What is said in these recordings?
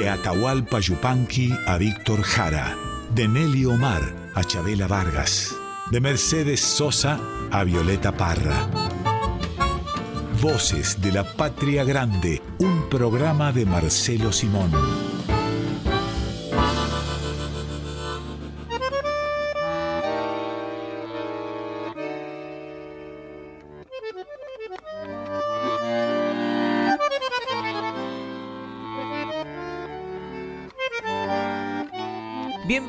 De Atahualpa Yupanqui a Víctor Jara. De Nelly Omar a Chabela Vargas. De Mercedes Sosa a Violeta Parra. Voces de la Patria Grande, un programa de Marcelo Simón.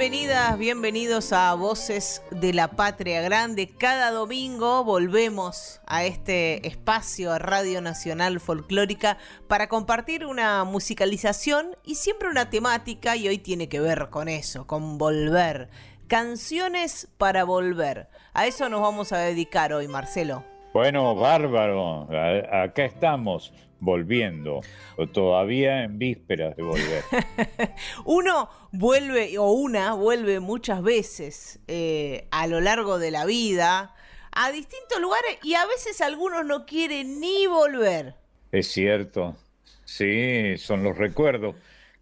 Bienvenidas, bienvenidos a Voces de la Patria Grande. Cada domingo volvemos a este espacio a Radio Nacional Folclórica para compartir una musicalización y siempre una temática y hoy tiene que ver con eso, con volver. Canciones para volver. A eso nos vamos a dedicar hoy, Marcelo. Bueno, bárbaro. Acá estamos volviendo, o todavía en vísperas de volver. Uno vuelve, o una vuelve muchas veces eh, a lo largo de la vida a distintos lugares y a veces algunos no quieren ni volver. Es cierto, sí, son los recuerdos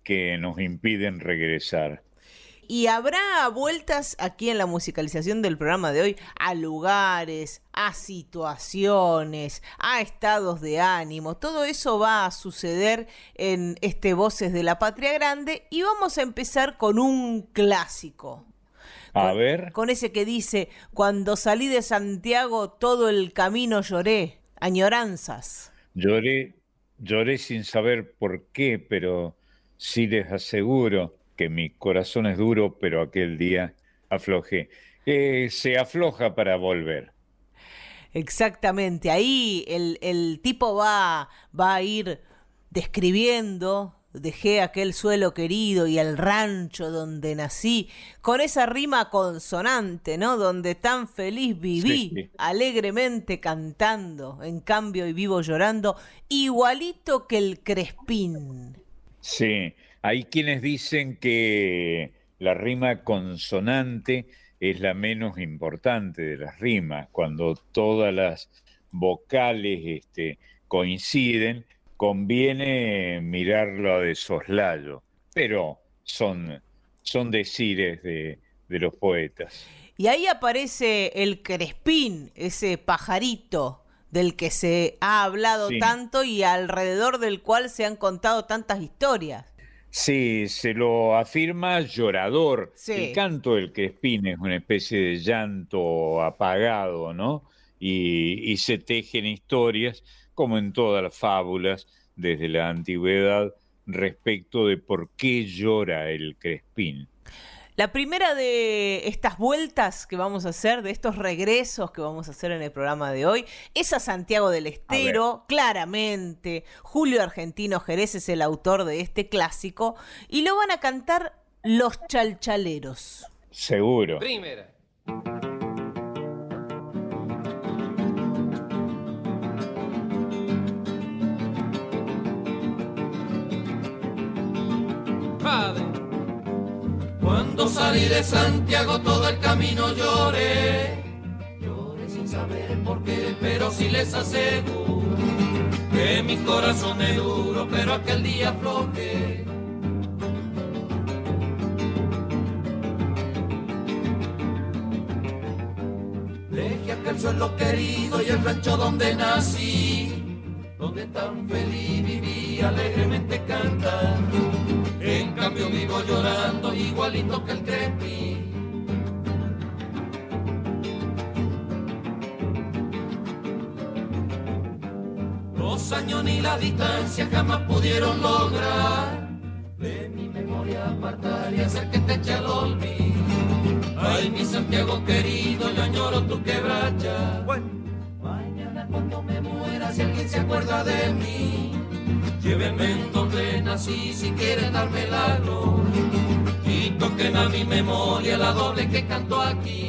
que nos impiden regresar. Y habrá vueltas aquí en la musicalización del programa de hoy a lugares, a situaciones, a estados de ánimo. Todo eso va a suceder en este Voces de la Patria Grande y vamos a empezar con un clásico. A ver. Con ese que dice, cuando salí de Santiago todo el camino lloré, añoranzas. Lloré, lloré sin saber por qué, pero sí les aseguro que mi corazón es duro, pero aquel día aflojé. se afloja para volver. Exactamente, ahí el, tipo va, va a ir describiendo, dejé aquel suelo querido y el rancho donde nací, con esa rima consonante, ¿no? Donde tan feliz viví, alegremente cantando, en cambio y vivo llorando, igualito que el Crespín. Sí, hay quienes dicen que la rima consonante es la menos importante de las rimas, cuando todas las vocales este, coinciden, conviene mirarlo de soslayo, pero son, son decires de, de los poetas. Y ahí aparece el crespín, ese pajarito del que se ha hablado tanto y alrededor del cual se han contado tantas historias. Sí, se lo afirma llorador. El canto del Crespín es una especie de llanto apagado, ¿no? Y, y, se tejen historias, como en todas las fábulas desde la antigüedad, respecto de por qué llora el Crespín. La primera de estas vueltas que vamos a hacer, de estos regresos que vamos a hacer en el programa de hoy, es a Santiago del Estero, claramente. Julio Argentino Jerez es el autor de este clásico y lo van a cantar los chalchaleros. Seguro. Primera. Salí de Santiago todo el camino lloré. Lloré sin saber por qué, pero sí les aseguro que mi corazón es duro, pero aquel día floqué. Dejé aquel suelo querido y el rancho donde nací, donde tan feliz viví alegremente cantando cambio vivo llorando igualito que el crepi. Los años ni la distancia jamás pudieron lograr de mi memoria apartar y hacer que te eche al olvido. Ay, mi Santiago querido, yo añoro tu quebracha. Mañana cuando me muera, si alguien se acuerda de mí Llévenme en nací si quieren darme la gloria. Y toquen a mi memoria la doble que canto aquí.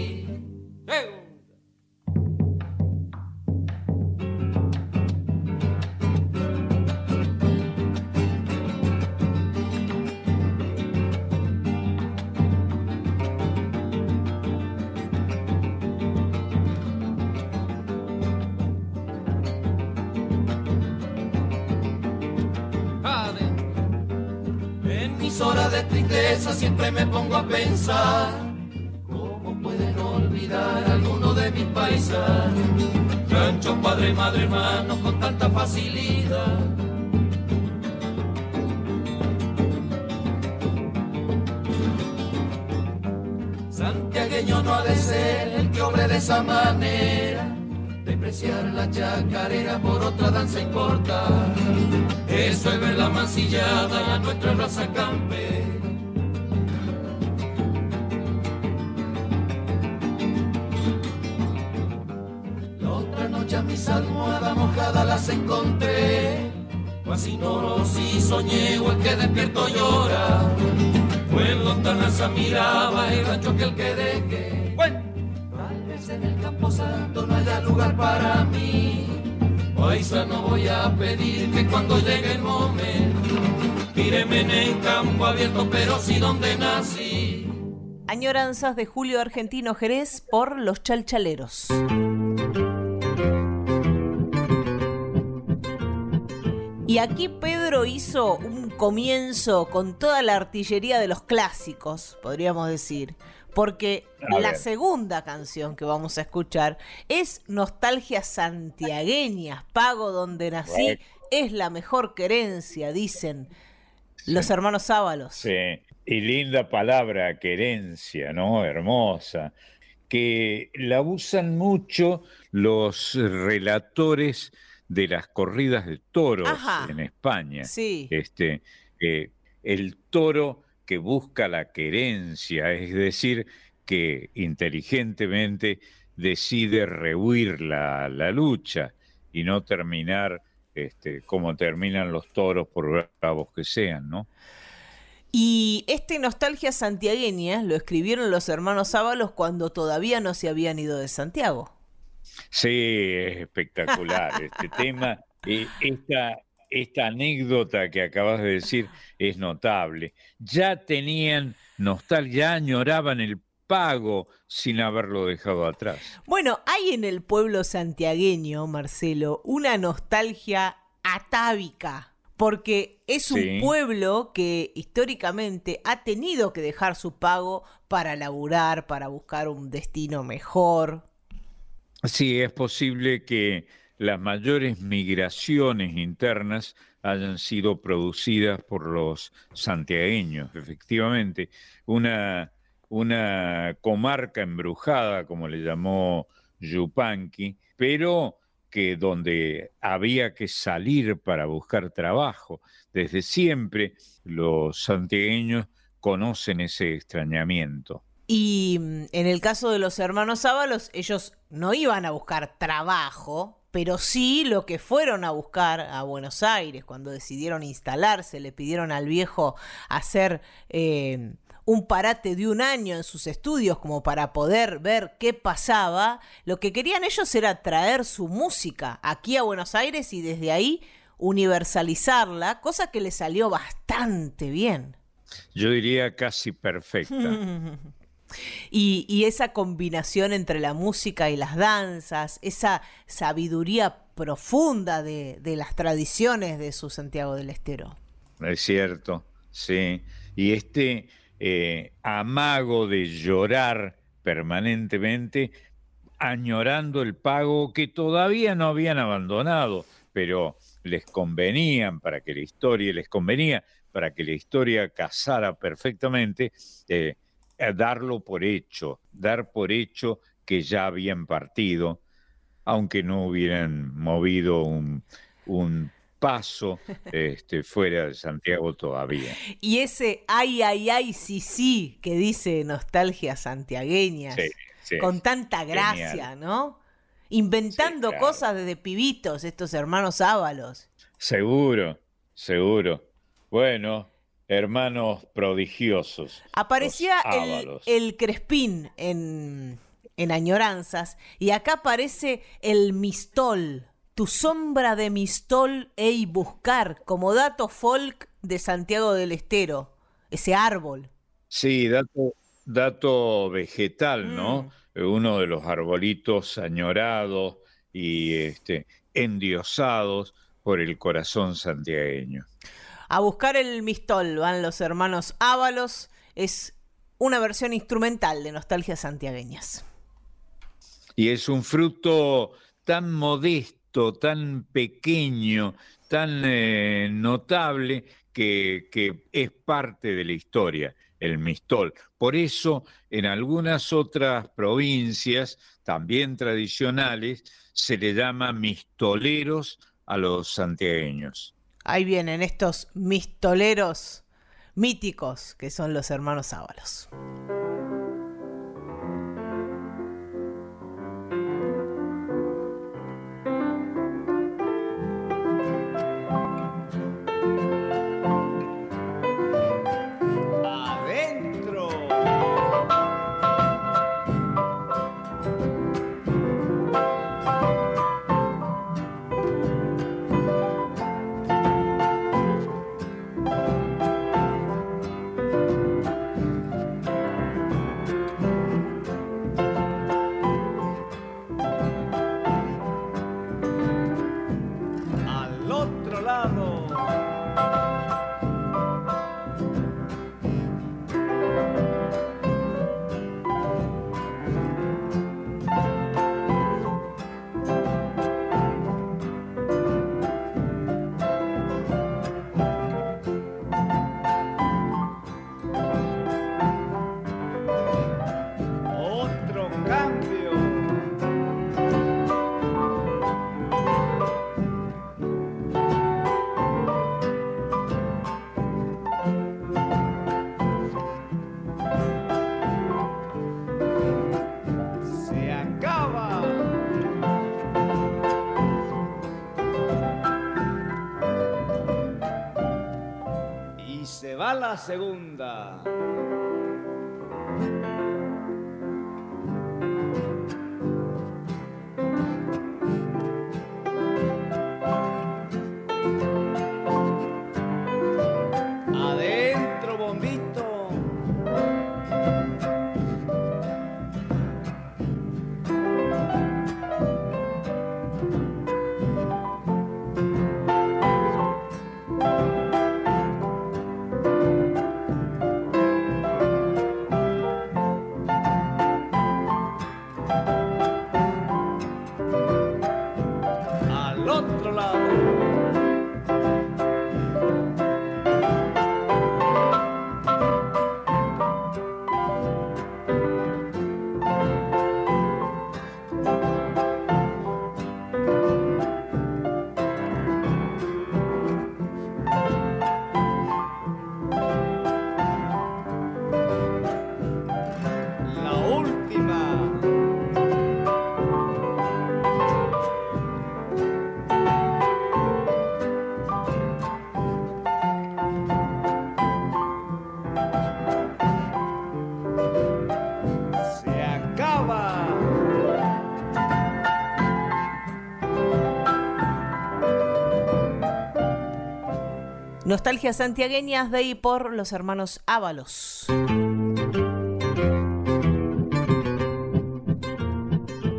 Cómo pueden olvidar alguno de mis paisanos. Rancho, padre, madre, hermano, con tanta facilidad. Santiagueño no ha de ser el que obre de esa manera despreciar la chacarera por otra danza importa. Eso es ver la mancillada a nuestra raza campe. Casi no si soñé o el que despierto llora. Fue en lontananza miraba el rancho que el que deje. Bueno en el campo santo no haya lugar para mí. Paisa no voy a pedir que cuando llegue el momento, tíreme en el campo abierto, pero sí donde nací. Añoranzas de Julio Argentino Jerez por Los Chalchaleros. Y aquí Pedro hizo un comienzo con toda la artillería de los clásicos, podríamos decir. Porque la segunda canción que vamos a escuchar es Nostalgia Santiagueña, Pago donde nací, es la mejor querencia, dicen los hermanos Sábalos. Sí, y linda palabra, querencia, ¿no? Hermosa, que la usan mucho los relatores de las corridas de toros en España. Sí. Este, eh, el toro que busca la querencia, es decir, que inteligentemente decide rehuir la, lucha y no terminar este, como terminan los toros, por bravos que sean, ¿no? Y este Nostalgia Santiagueña lo escribieron los hermanos Ábalos cuando todavía no se habían ido de Santiago. Sí, es espectacular este tema. Eh, esta, esta anécdota que acabas de decir es notable. Ya tenían nostalgia, ya añoraban el pago sin haberlo dejado atrás. Bueno, hay en el pueblo santiagueño, Marcelo, una nostalgia atávica, porque es un pueblo que históricamente ha tenido que dejar su pago para laburar, para buscar un destino mejor. Sí, es posible que las mayores migraciones internas hayan sido producidas por los santiagueños, efectivamente. Una, una comarca embrujada, como le llamó Yupanqui, pero que donde había que salir para buscar trabajo. Desde siempre los santiagueños conocen ese extrañamiento. Y mm, en el caso de los hermanos Ábalos, ellos no iban a buscar trabajo, pero sí lo que fueron a buscar a Buenos Aires cuando decidieron instalarse, le pidieron al viejo hacer eh, un parate de un año en sus estudios como para poder ver qué pasaba, lo que querían ellos era traer su música aquí a Buenos Aires y desde ahí universalizarla, cosa que le salió bastante bien. Yo diría casi perfecta. Y, esa combinación entre la música y las danzas, esa sabiduría profunda de, las tradiciones de su Santiago del Estero. Es cierto, sí. Y este eh, amago de llorar permanentemente, añorando el pago que todavía no habían abandonado, pero les convenían para que la historia, les convenía para que la historia casara perfectamente. Eh, darlo por hecho, dar por hecho que ya habían partido, aunque no hubieran movido un, paso este, fuera de Santiago todavía. Y ese ay, ay, ay, sí, sí, que dice nostalgia santiagueña, con tanta gracia, ¿no? Inventando cosas desde pibitos, estos hermanos Ábalos. Seguro, seguro. Bueno, hermanos prodigiosos. Aparecía el, Crespín en, en Añoranzas y acá aparece el Mistol, tu sombra de Mistol y buscar, como dato folk de Santiago del Estero, ese árbol. Sí, dato, dato vegetal, ¿no? Mm. Uno de los arbolitos añorados y este, endiosados por el corazón santiagueño. A buscar el mistol van los hermanos Ábalos. Es una versión instrumental de Nostalgias Santiagueñas. Y es un fruto tan modesto, tan pequeño, tan eh, notable que, que es parte de la historia, el mistol. Por eso, en algunas otras provincias, también tradicionales, se le llama mistoleros a los santiagueños. Ahí vienen estos mistoleros míticos que son los hermanos Ábalos. Santiagueñas de y por los hermanos Ábalos.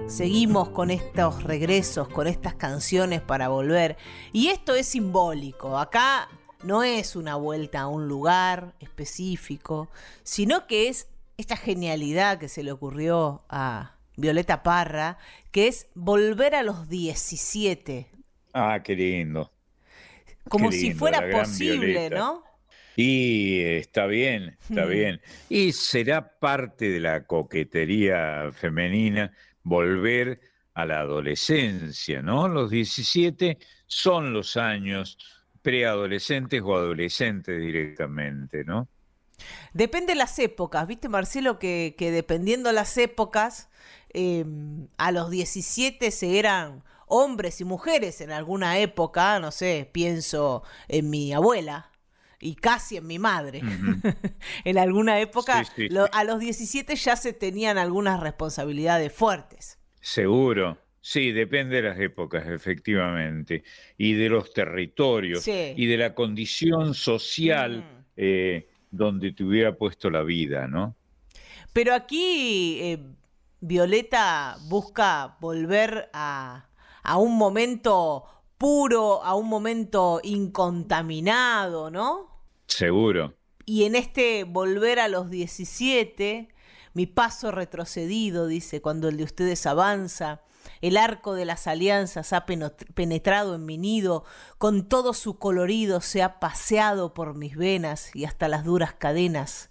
Seguimos con estos regresos, con estas canciones para volver. Y esto es simbólico. Acá no es una vuelta a un lugar específico, sino que es esta genialidad que se le ocurrió a Violeta Parra, que es volver a los 17. Ah, qué lindo. Como si fuera posible, ¿no? Y está bien, está hmm. bien. Y será parte de la coquetería femenina volver a la adolescencia, ¿no? Los 17 son los años preadolescentes o adolescentes directamente, ¿no? Depende de las épocas, ¿viste Marcelo? Que, que dependiendo las épocas, em, a los 17 se eran hombres y mujeres en alguna época, no sé, pienso en mi abuela y casi en mi madre. en alguna época, a los 17 ya se tenían algunas responsabilidades fuertes. Seguro. Sí, depende de las épocas, efectivamente, y de los territorios, y de la condición social eh, donde te hubiera puesto la vida, ¿no? Pero aquí eh, Violeta busca volver a, a un momento puro a un momento incontaminado, ¿no? Seguro. Y en este volver a los 17, mi paso retrocedido, dice, cuando el de ustedes avanza, el arco de las alianzas ha penetrado en mi nido, con todo su colorido se ha paseado por mis venas y hasta las duras cadenas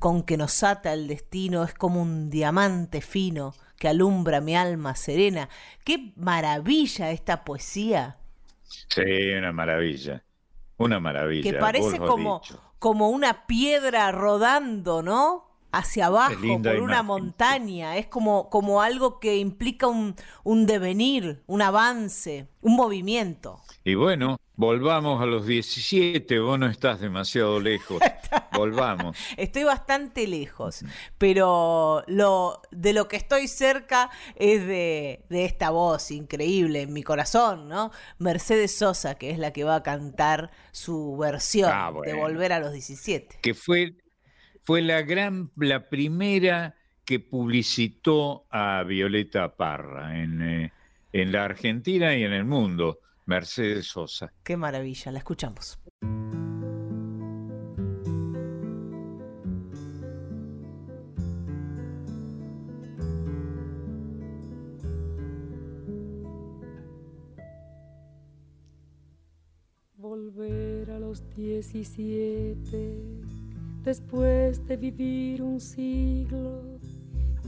con que nos ata el destino es como un diamante fino que alumbra mi alma serena. ¡Qué maravilla esta poesía! Sí, una maravilla. Una maravilla. Que parece como, como una piedra rodando, ¿no? Hacia abajo, por una montaña. Es como, como algo que implica un, un devenir, un avance, un movimiento. Y bueno, volvamos a los 17, vos no estás demasiado lejos. Volvamos. Estoy bastante lejos, pero lo, de lo que estoy cerca es de, esta voz increíble en mi corazón, ¿no? Mercedes Sosa, que es la que va a cantar su versión ah, de Volver a los 17. Que fue, fue la gran, la primera que publicitó a Violeta Parra en, eh, en la Argentina y en el mundo. Mercedes Sosa. Qué maravilla, la escuchamos. 17, después de vivir un siglo,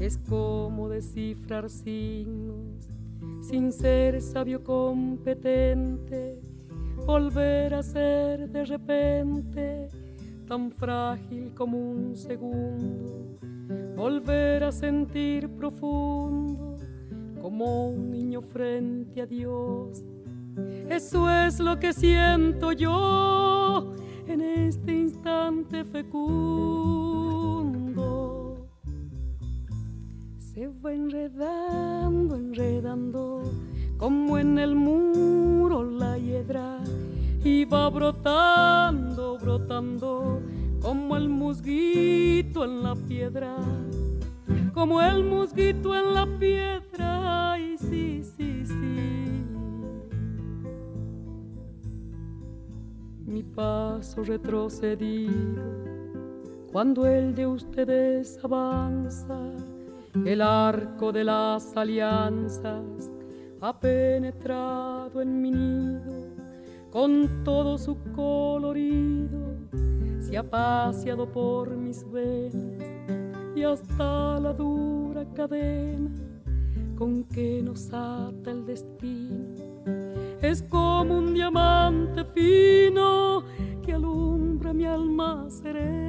es como descifrar signos sin ser sabio competente, volver a ser de repente tan frágil como un segundo, volver a sentir profundo como un niño frente a Dios. Eso es lo que siento yo en este instante fecundo se va enredando, enredando, como en el muro la hiedra, y va brotando, brotando, como el musguito en la piedra, como el musguito en la piedra, sí, sí, sí. Mi paso retrocedido, cuando el de ustedes avanza, el arco de las alianzas ha penetrado en mi nido con todo su colorido, se ha paseado por mis venas y hasta la dura cadena con que nos ata el destino. Es como un diamante fino que alumbra mi alma serena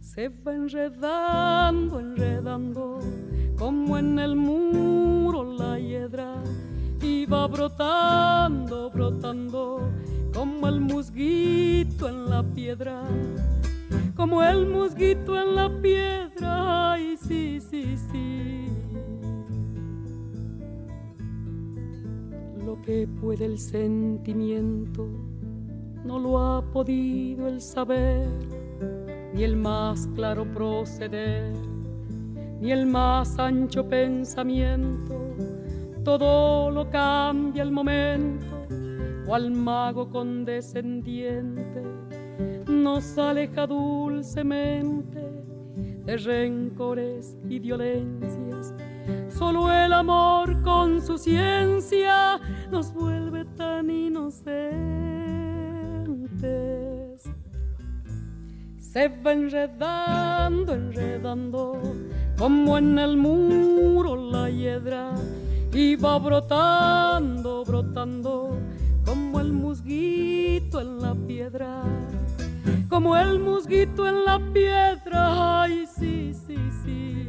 se va enredando, enredando, como en el muro la hiedra, y va brotando, brotando, como el musguito en la piedra, como el musguito en la piedra, ay, sí, sí, sí. Lo que puede el sentimiento, no lo ha podido el saber ni el más claro proceder, ni el más ancho pensamiento, todo lo cambia el momento, cual mago condescendiente nos aleja dulcemente de rencores y violencias. Solo el amor con su ciencia nos vuelve tan inocentes se va enredando, enredando, como en el muro la hiedra, y va brotando, brotando, como el musguito en la piedra, como el musguito en la piedra, ay, sí, sí, sí.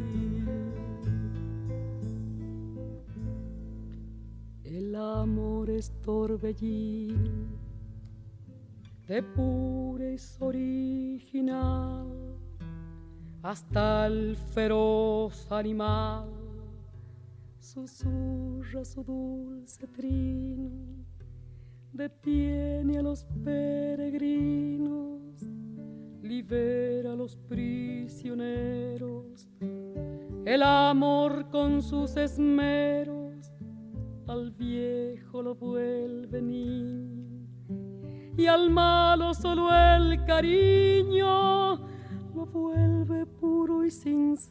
El amor es torbellino de pureza original hasta el feroz animal susurra su dulce trino, detiene a los peregrinos, libera a los prisioneros, el amor con sus esmeros al viejo lo vuelve niño y al malo solo el cariño lo vuelve puro y sincero.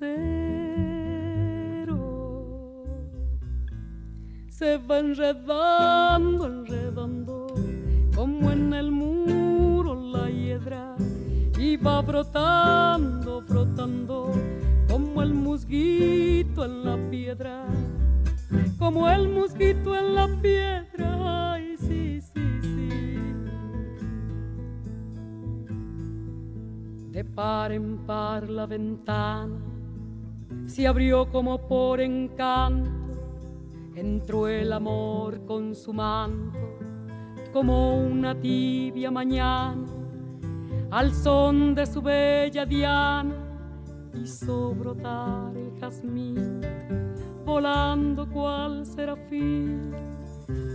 Se va enredando, enredando, como en el muro la hiedra, y va brotando, brotando, como el musguito en la piedra, como el musguito en la piedra. Ay, sí, sí, sí. De par en par la ventana se abrió como por encanto, entró el amor con su manto, como una tibia mañana, al son de su bella diana, hizo brotar el jazmín, volando cual serafín,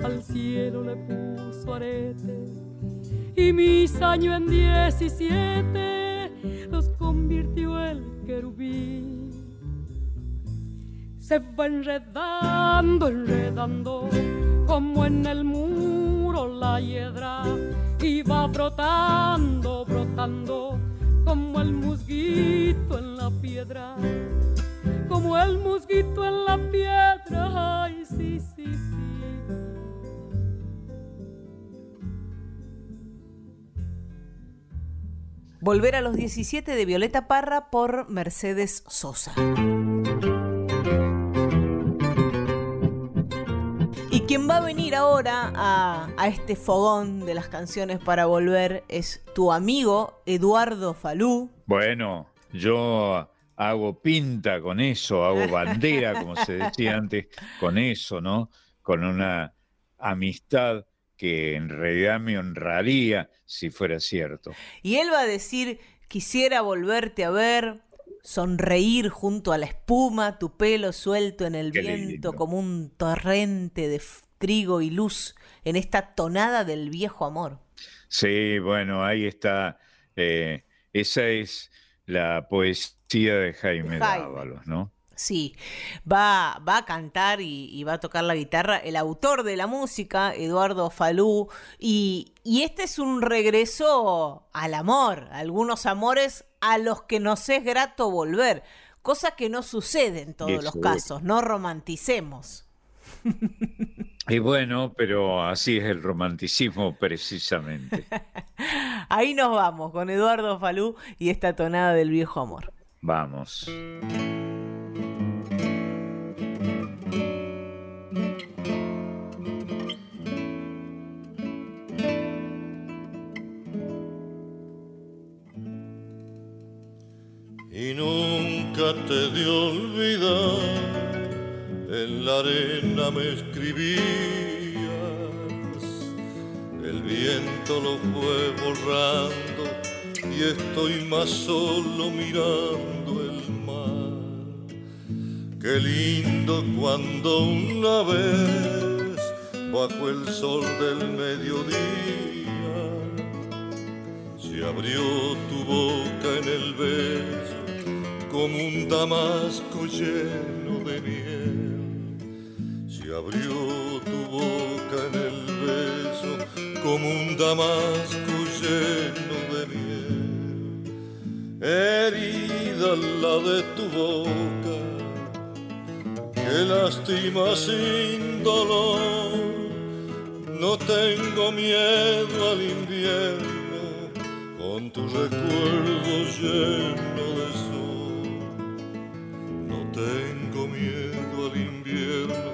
al cielo le puso aretes y mis años en diecisiete los convirtió el querubín. Se va enredando, enredando, como en el muro la hiedra, y va brotando, brotando, como el musguito en la piedra, como el musguito en la piedra, ay, sí, sí, sí. Volver a los 17 de Violeta Parra por Mercedes Sosa. Y quien va a venir ahora a, a, este fogón de las canciones para volver es tu amigo Eduardo Falú. Bueno, yo hago pinta con eso, hago bandera, como se decía antes, con eso, ¿no? Con una amistad que en realidad me honraría si fuera cierto. Y él va a decir, quisiera volverte a ver, sonreír junto a la espuma, tu pelo suelto en el Qué viento lindo. como un torrente de trigo y luz en esta tonada del viejo amor. Sí, bueno, ahí está. eh, esa es la poesía de Jaime, De Jaime. Dávalos, ¿no? Sí, va, va a cantar y, y va a tocar la guitarra el autor de la música, Eduardo Falú, y, y este es un regreso al amor, algunos amores a los que nos es grato volver, cosa que no sucede en todos Eso los casos, no romanticemos. Y bueno, pero así es el romanticismo precisamente. Ahí nos vamos con Eduardo Falú y esta tonada del viejo amor. Vamos. y nunca te de olvidar. En la arena me escribías, el viento lo fue borrando y estoy más solo mirando el mar. Qué lindo cuando una vez, bajo el sol del mediodía, se abrió tu boca en el beso como un damasco lleno de miel. Se abrió tu boca en el beso como un damasco lleno. Herida la de tu boca que lastima sin dolor. No tengo miedo al invierno con tu recuerdo lleno de sol. No tengo miedo al invierno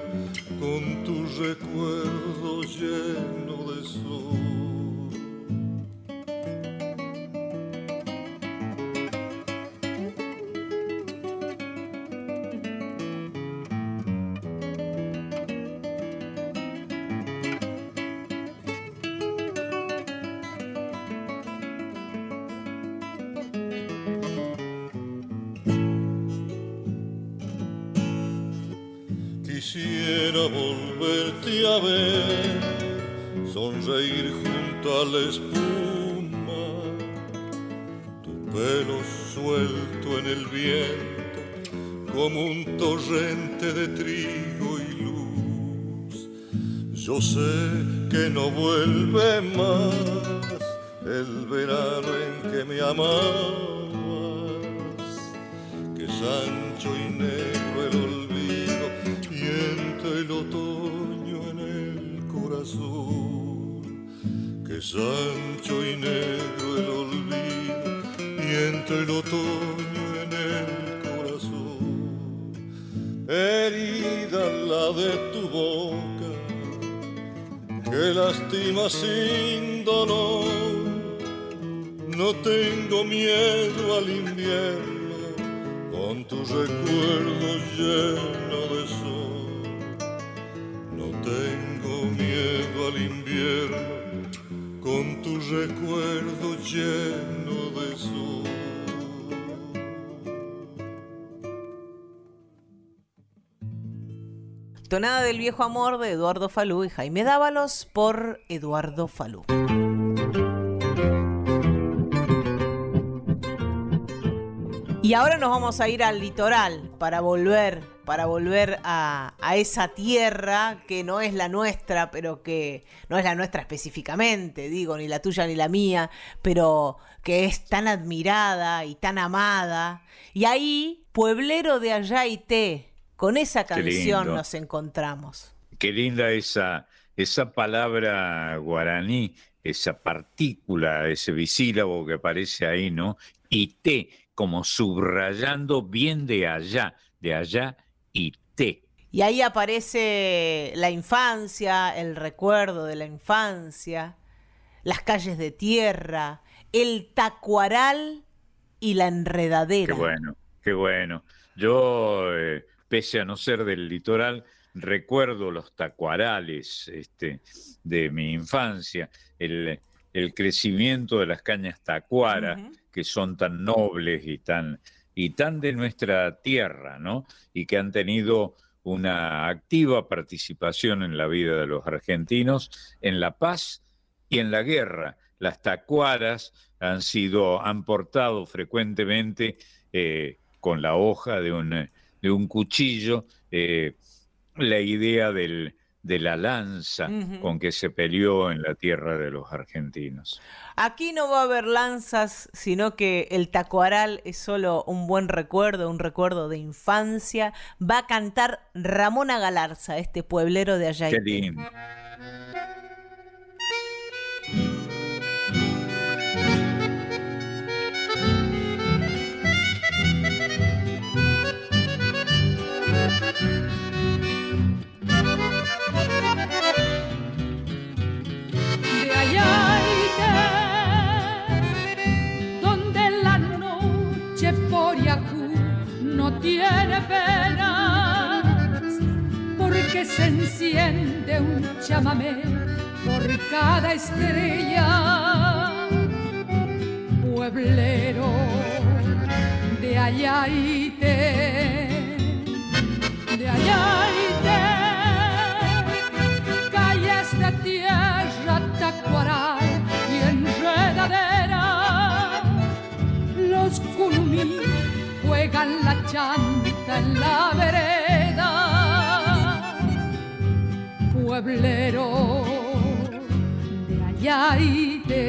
con tu recuerdo lleno junto Tonada del viejo amor de Eduardo Falú y Jaime Dávalos por Eduardo Falú. Y ahora nos vamos a ir al litoral para volver, para volver a, a, esa tierra que no es la nuestra, pero que no es la nuestra específicamente, digo, ni la tuya ni la mía, pero que es tan admirada y tan amada. Y ahí, Pueblero de Ayaité, con esa canción nos encontramos. Qué linda esa, esa palabra guaraní, esa partícula, ese bisílabo que aparece ahí, ¿no? Y te, como subrayando bien de allá, de allá y te. Y ahí aparece la infancia, el recuerdo de la infancia, las calles de tierra, el tacuaral y la enredadera. Qué bueno, qué bueno. Yo... Eh, pese a no ser del litoral, recuerdo los tacuarales este, de mi infancia, el, crecimiento de las cañas tacuara, que son tan nobles y tan, y tan de nuestra tierra, ¿no? Y que han tenido una activa participación en la vida de los argentinos, en la paz y en la guerra. Las tacuaras han sido, han portado frecuentemente eh, con la hoja de un de un cuchillo, eh, la idea del, de la lanza con que se peleó en la tierra de los argentinos. Aquí no va a haber lanzas, sino que el tacuaral es solo un buen recuerdo, un recuerdo de infancia. Va a cantar Ramona Galarza, este pueblero de allá. Qué lindo. Tiene penas, porque se enciende un chamamé por cada estrella. Pueblero de Ayaite, de Ayaite, chanta en la vereda. Pueblero de Ayaite,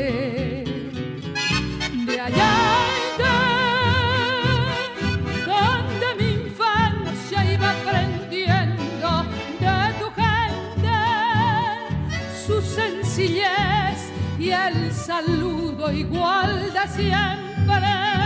de Ayaite, donde mi infancia iba aprendiendo de tu gente su sencillez y el saludo igual de siempre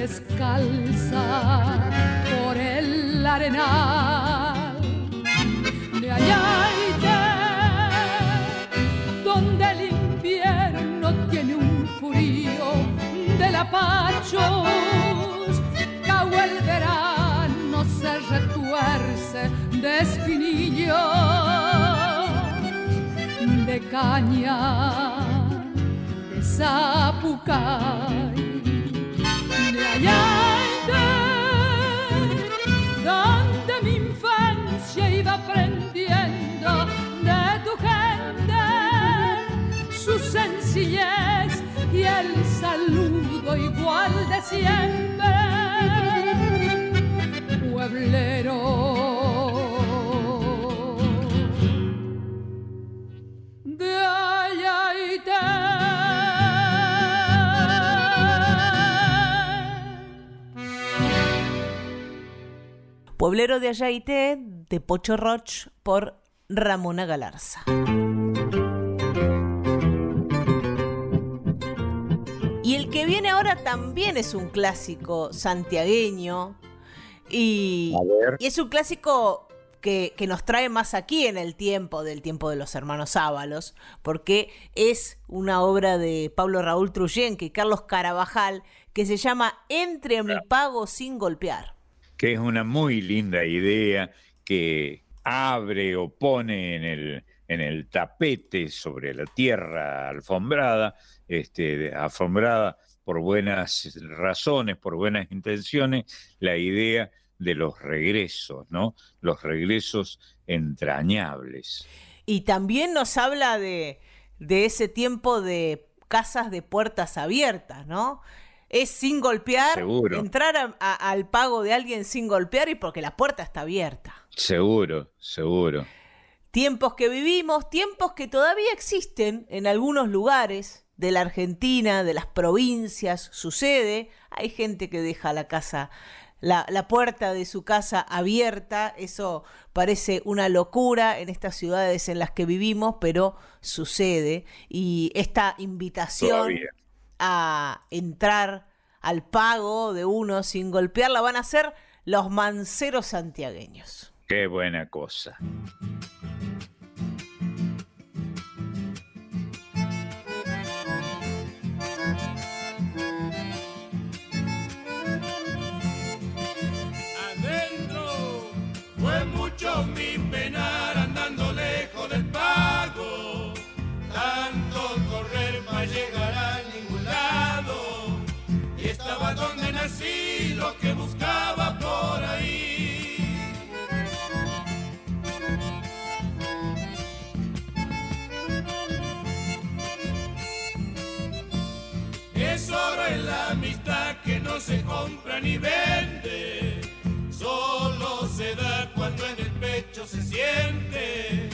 descalza por el arenal. De Ayaite, donde el invierno tiene un frío del apachos, cao el verano se retuerce de espinillos, de caña, de zapucay, de allá donde mi infancia iba aprendiendo de tu gente su sencillez y el saludo igual de siempre, pueblero. De Pueblero de Ayaité de Pocho Roch por Ramona Galarza. Y el que viene ahora también es un clásico santiagueño. Y, y es un clásico que, que, nos trae más aquí en el tiempo del tiempo de los hermanos Ábalos, porque es una obra de Pablo Raúl Truyenque y Carlos Carabajal que se llama Entre mi pago sin golpear. Que es una muy linda idea que abre o pone en el, en el tapete sobre la tierra alfombrada, este, alfombrada por buenas razones, por buenas intenciones, la idea de los regresos, ¿no? Los regresos entrañables. Y también nos habla de, de ese tiempo de casas de puertas abiertas, ¿no? Es sin golpear, Seguro. entrar a, a, al pago de alguien sin golpear y porque la puerta está abierta. Seguro, seguro. Tiempos que vivimos, tiempos que todavía existen en algunos lugares de la Argentina, de las provincias, sucede. Hay gente que deja la casa la, la, puerta de su casa abierta. Eso parece una locura en estas ciudades en las que vivimos, pero sucede. Y esta invitación Todavía. A entrar al pago de uno sin golpear la van a hacer los manceros santiagueños. Qué buena cosa. Nací, lo que buscaba por ahí. Es oro en la amistad que no se compra ni vende solo se da cuando en el pecho se siente.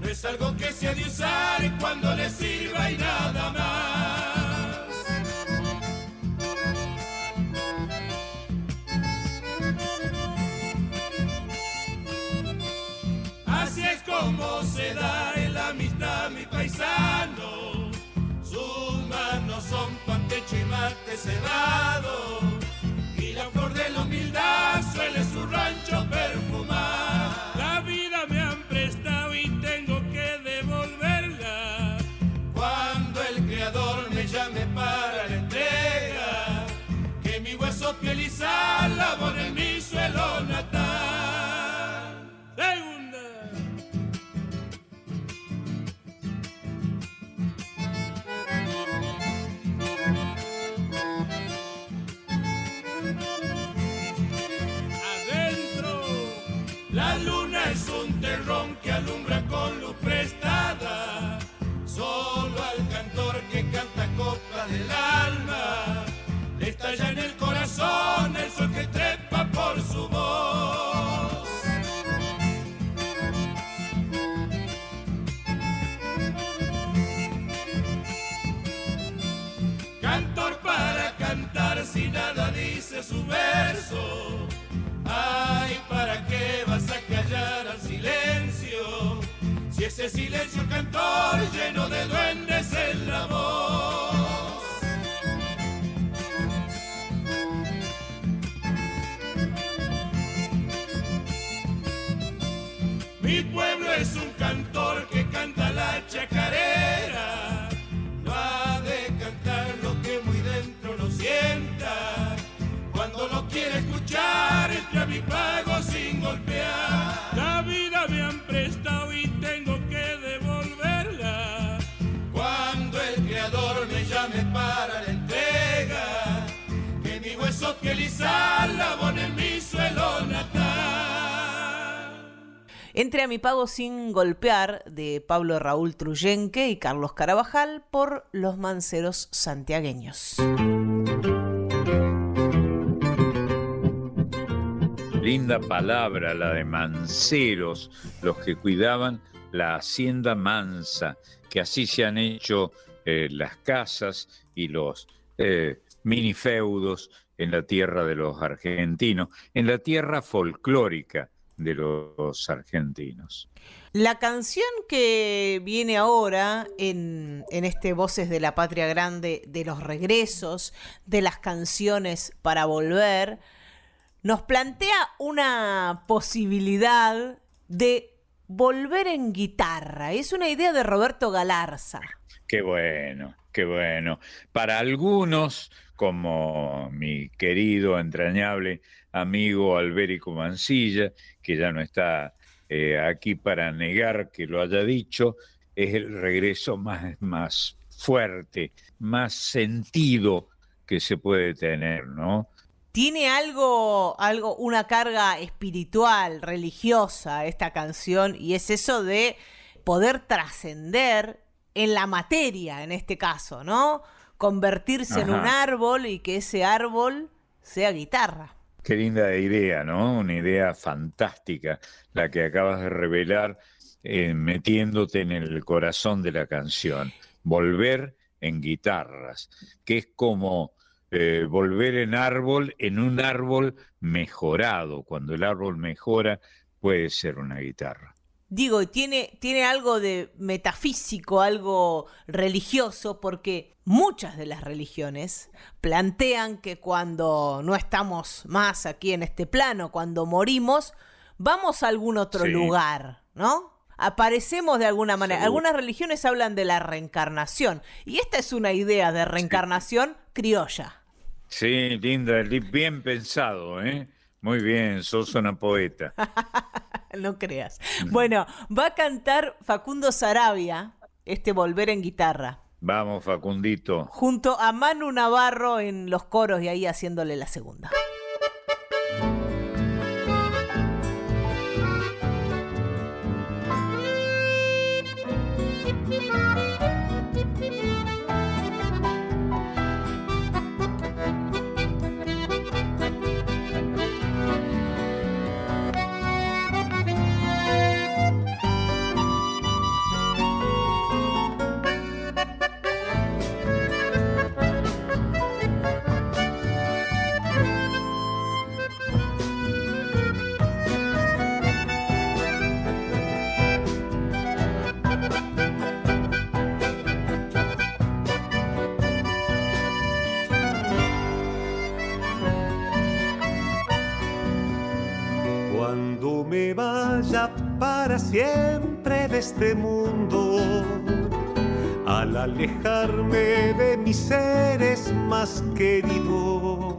No es algo que se ha de usar cuando le sirva y nada más. Como se da en la amistad mi paisano. Sus manos son pan, techo y mate cebado y la flor de la humildad suele su rancho perfumar. Por su voz. Cantor para cantar si nada dice su verso. Ay, ¿para qué vas a callar al silencio? Si ese silencio cantor lleno de duendes en la voz. Prestado y tengo que devolverla. Cuando el creador me llame para la entrega, que mi hueso que la en mi suelo natal. Entre a mi pago sin golpear de Pablo Raúl Truyenque y Carlos Carabajal por Los Manceros Santiagueños. Linda palabra la de manceros, los que cuidaban la hacienda mansa, que así se han hecho eh, las casas y los eh, minifeudos en la tierra de los argentinos, en la tierra folclórica de los argentinos. La canción que viene ahora en, en, este Voces de la Patria Grande, de los regresos, de las canciones para volver, nos plantea una posibilidad de volver en guitarra. Es una idea de Roberto Galarza. Qué bueno, qué bueno. Para algunos, como mi querido, entrañable amigo Alberico Mancilla, que ya no está eh, aquí para negar que lo haya dicho, es el regreso más, más fuerte, más sentido que se puede tener, ¿no? Tiene algo, algo, una carga espiritual, religiosa esta canción, y es eso de poder trascender en la materia, en este caso, ¿no? Convertirse en un árbol y que ese árbol sea guitarra. Qué linda idea, ¿no? Una idea fantástica, la que acabas de revelar eh, metiéndote en el corazón de la canción. Volver en guitarras, que es como eh, volver en árbol, en un árbol mejorado. Cuando el árbol mejora, puede ser una guitarra. Digo, tiene, tiene algo de metafísico, algo religioso, porque muchas de las religiones plantean que cuando no estamos más aquí en este plano, cuando morimos, vamos a algún otro lugar, ¿no? aparecemos de alguna manera. Algunas religiones hablan de la reencarnación y esta es una idea de reencarnación criolla. Sí, linda, bien pensado, ¿eh? Muy bien, sos una poeta. no creas. Bueno, va a cantar Facundo Sarabia, este Volver en guitarra. Vamos, Facundito. Junto a Manu Navarro en los coros y ahí haciéndole la segunda. Para siempre de este mundo. Al alejarme de mis seres más queridos,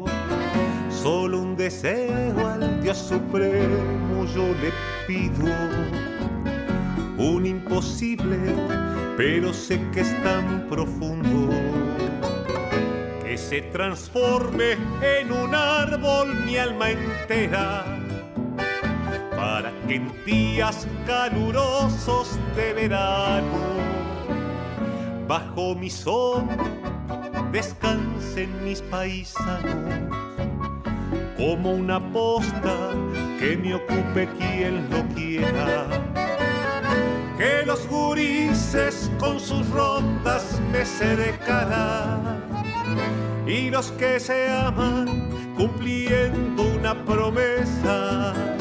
solo un deseo al Dios Supremo yo le pido. Un imposible, pero sé que es tan profundo que se transforme en un árbol mi alma entera en días calurosos de verano, bajo mi sombra, descansen mis paisanos, como una posta que me ocupe quien lo quiera. Que los gurises con sus rondas me cercarán y los que se aman cumpliendo una promesa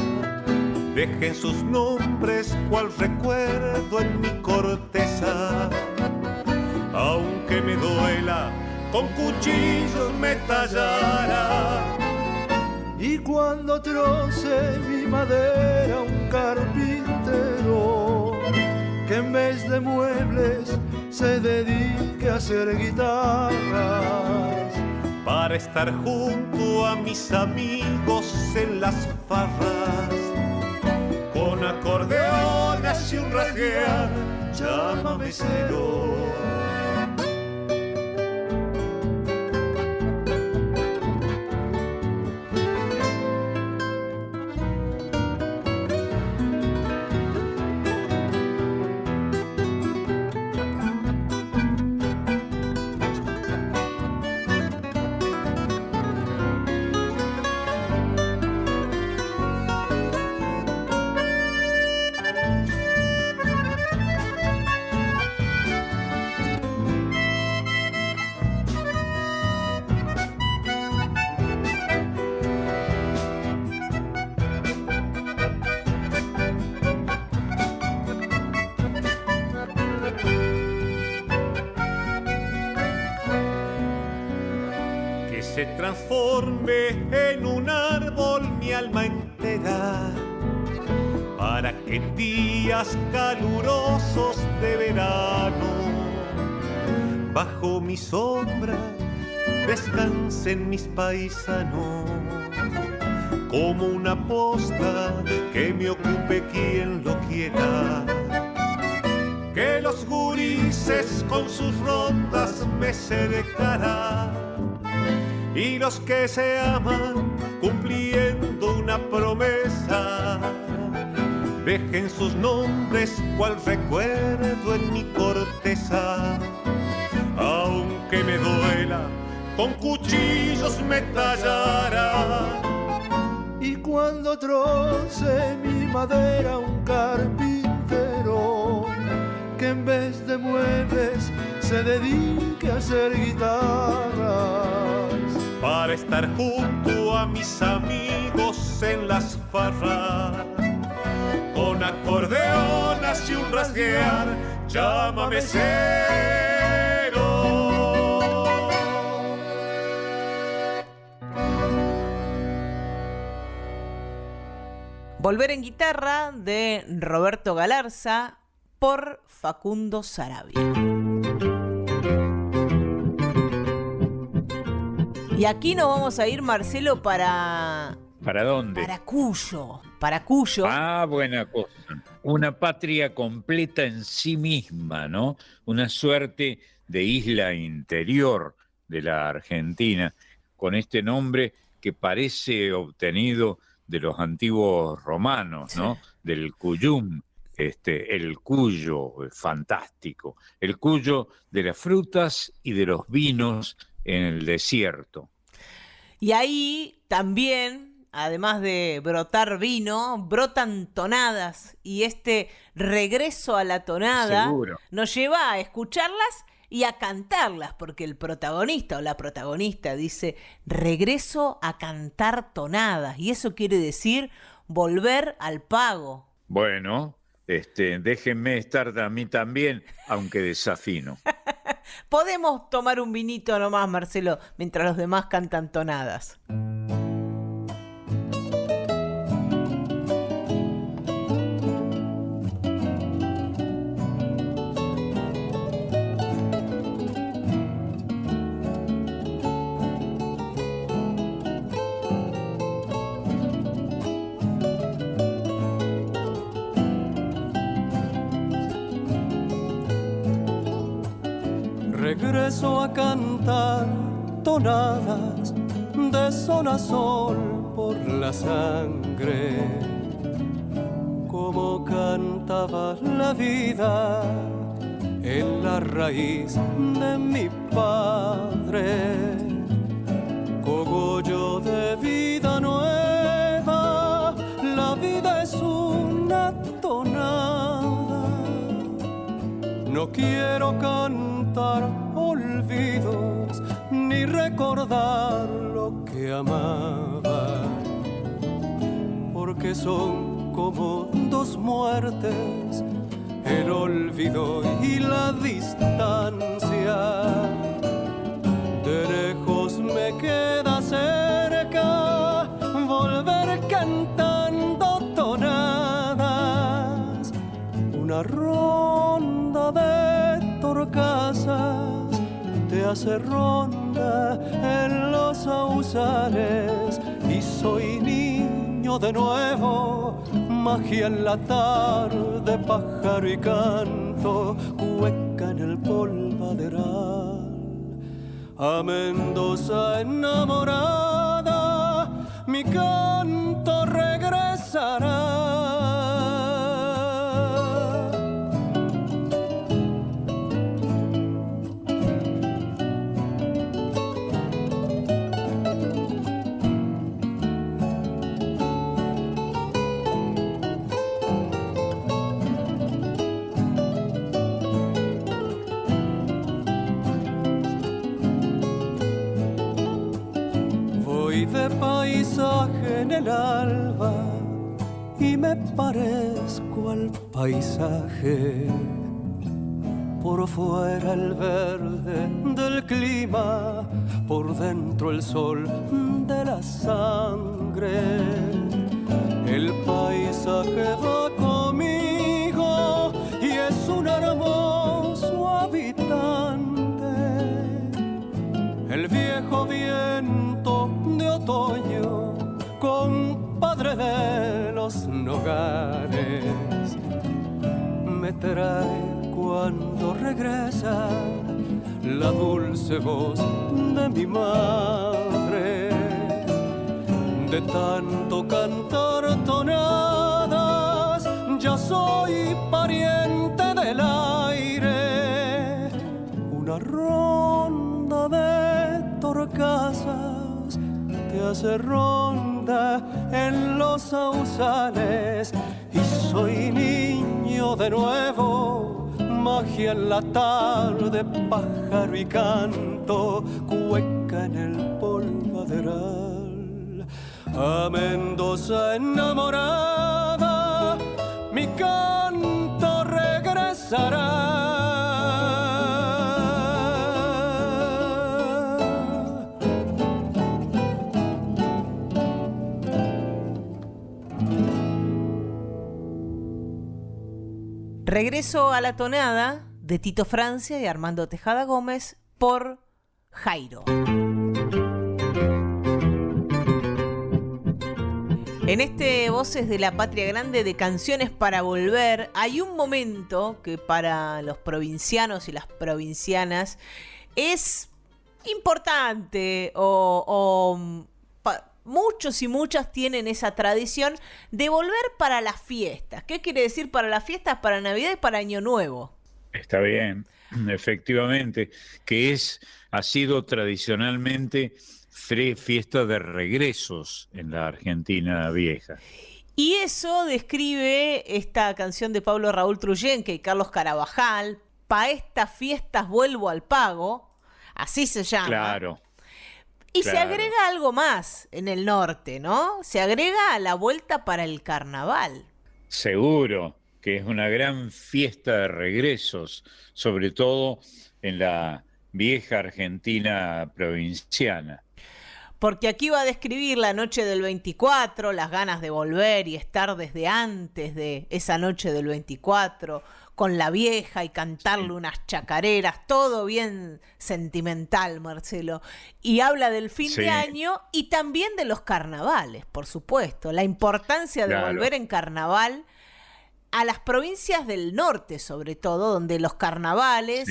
dejen sus nombres cual recuerdo en mi corteza. Aunque me duela, con cuchillos me tallará. Y cuando troce mi madera un carpintero, que en vez de muebles se dedique a hacer guitarras para estar junto a mis amigos en las farras. Con acordeones y un rasguear, llámame cero. Calurosos de verano. Bajo mi sombra descansen mis paisanos, como una posta que me ocupe quien lo quiera. Que los gurises con sus rondas me cercarán y los que se aman cumpliendo una promesa dejen sus nombres cual recuerdo en mi corteza. Aunque me duela, con cuchillos me tallará. Y cuando troce mi madera un carpintero, que en vez de muebles se dedique a hacer guitarras. Para estar junto a mis amigos en las farras con acordeonas y un rasguear, llámame cero. Volver en guitarra de Roberto Galarza por Facundo Sarabia. Y aquí nos vamos a ir, Marcelo, para... ¿Para dónde? Para Cuyo para Cuyo. Ah, buena cosa. Una patria completa en sí misma, ¿no? Una suerte de isla interior de la Argentina, con este nombre que parece obtenido de los antiguos romanos, ¿no? Del Cuyum, este, el cuyo, fantástico, el cuyo de las frutas y de los vinos en el desierto. Y ahí también además de brotar vino, brotan tonadas y este regreso a la tonada nos lleva a escucharlas y a cantarlas, porque el protagonista o la protagonista dice regreso a cantar tonadas y eso quiere decir volver al pago. Bueno, este, déjenme estar a mí también, aunque desafino. Podemos tomar un vinito nomás, Marcelo, mientras los demás cantan tonadas. Regreso a cantar tonadas de sol a sol por la sangre, como cantaba la vida en la raíz de mi padre, cogollo de vida nueva, la vida es una tonada, no quiero cantar olvidos ni recordar lo que amaba, porque son como dos muertes, el olvido y la distancia. De lejos me queda cerca volver cantando tonadas, una ronda de torcasas hace ronda en los sausales y soy niño de nuevo, magia en la tarde, pájaro y canto, hueca en el polvaderal. A Mendoza enamorada, mi canto regresará. Me parezco al paisaje. Por fuera el verde del clima, por dentro el sol de la sangre. El paisaje va conmigo y es un hermoso habitante. El viejo viento de otoño, de los nogares, me trae cuando regresa la dulce voz de mi madre. De tanto cantar tonadas, ya soy pariente del aire. Una ronda de torcasas hace ronda en los sausales y soy niño de nuevo, magia en la tarde, pájaro y canto, cueca en el polvaderal. A Mendoza enamorada, mi canto regresará. Regreso a la tonada de Tito Francia y Armando Tejada Gómez por Jairo. En este Voces de la Patria Grande de Canciones para Volver, hay un momento que para los provincianos y las provincianas es importante o, muchos y muchas tienen esa tradición de volver para las fiestas. ¿Qué quiere decir para las fiestas? Para Navidad y para Año Nuevo. Está bien, efectivamente, que es, ha sido tradicionalmente fiesta de regresos en la Argentina vieja. Y eso describe esta canción de Pablo Raúl Truyenque y Carlos Carabajal, Pa' estas fiestas vuelvo al pago, así se llama. Claro. Y se agrega algo más en el norte, ¿no? Se agrega la vuelta para el carnaval. Seguro que es una gran fiesta de regresos, sobre todo en la vieja Argentina provinciana. Porque aquí va a describir la noche del 24, las ganas de volver y estar desde antes de esa noche del 24, con la vieja y cantarle unas chacareras, todo bien sentimental, Marcelo. Y habla del fin de año y también de los carnavales, por supuesto, la importancia de volver en carnaval a las provincias del norte, sobre todo, donde los carnavales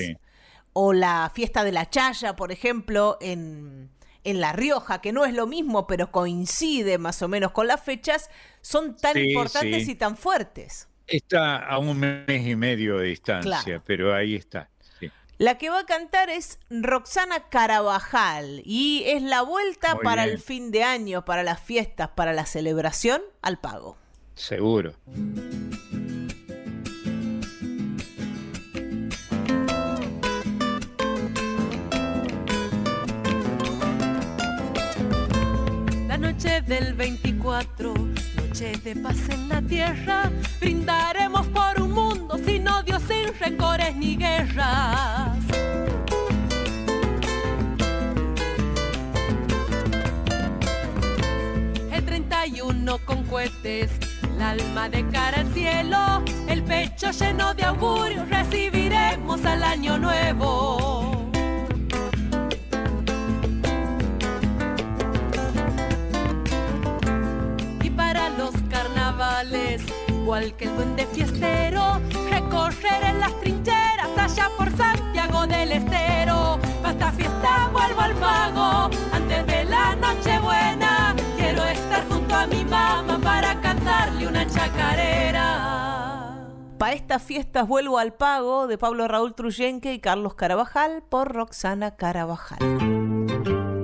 o la fiesta de la Chaya, por ejemplo, en, en La Rioja, que no es lo mismo, pero coincide más o menos con las fechas, son tan importantes y tan fuertes. Está a un mes y medio de distancia, pero ahí está. La que va a cantar es Roxana Carabajal y es la vuelta para el fin de año, para las fiestas, para la celebración al pago. Seguro. La noche del 24 de paz en la tierra, brindaremos por un mundo sin odio, sin rencores ni guerras. El 31 con cohetes, el alma de cara al cielo, el pecho lleno de augurios, recibiremos al año nuevo. Igual que el duende fiestero, recorreré las trincheras allá por Santiago del Estero. Pa' esta fiesta vuelvo al pago, antes de la noche buena, quiero estar junto a mi mamá para cantarle una chacarera. Para estas fiestas vuelvo al pago de Pablo Raúl Truyenque y Carlos Carabajal por Roxana Carabajal.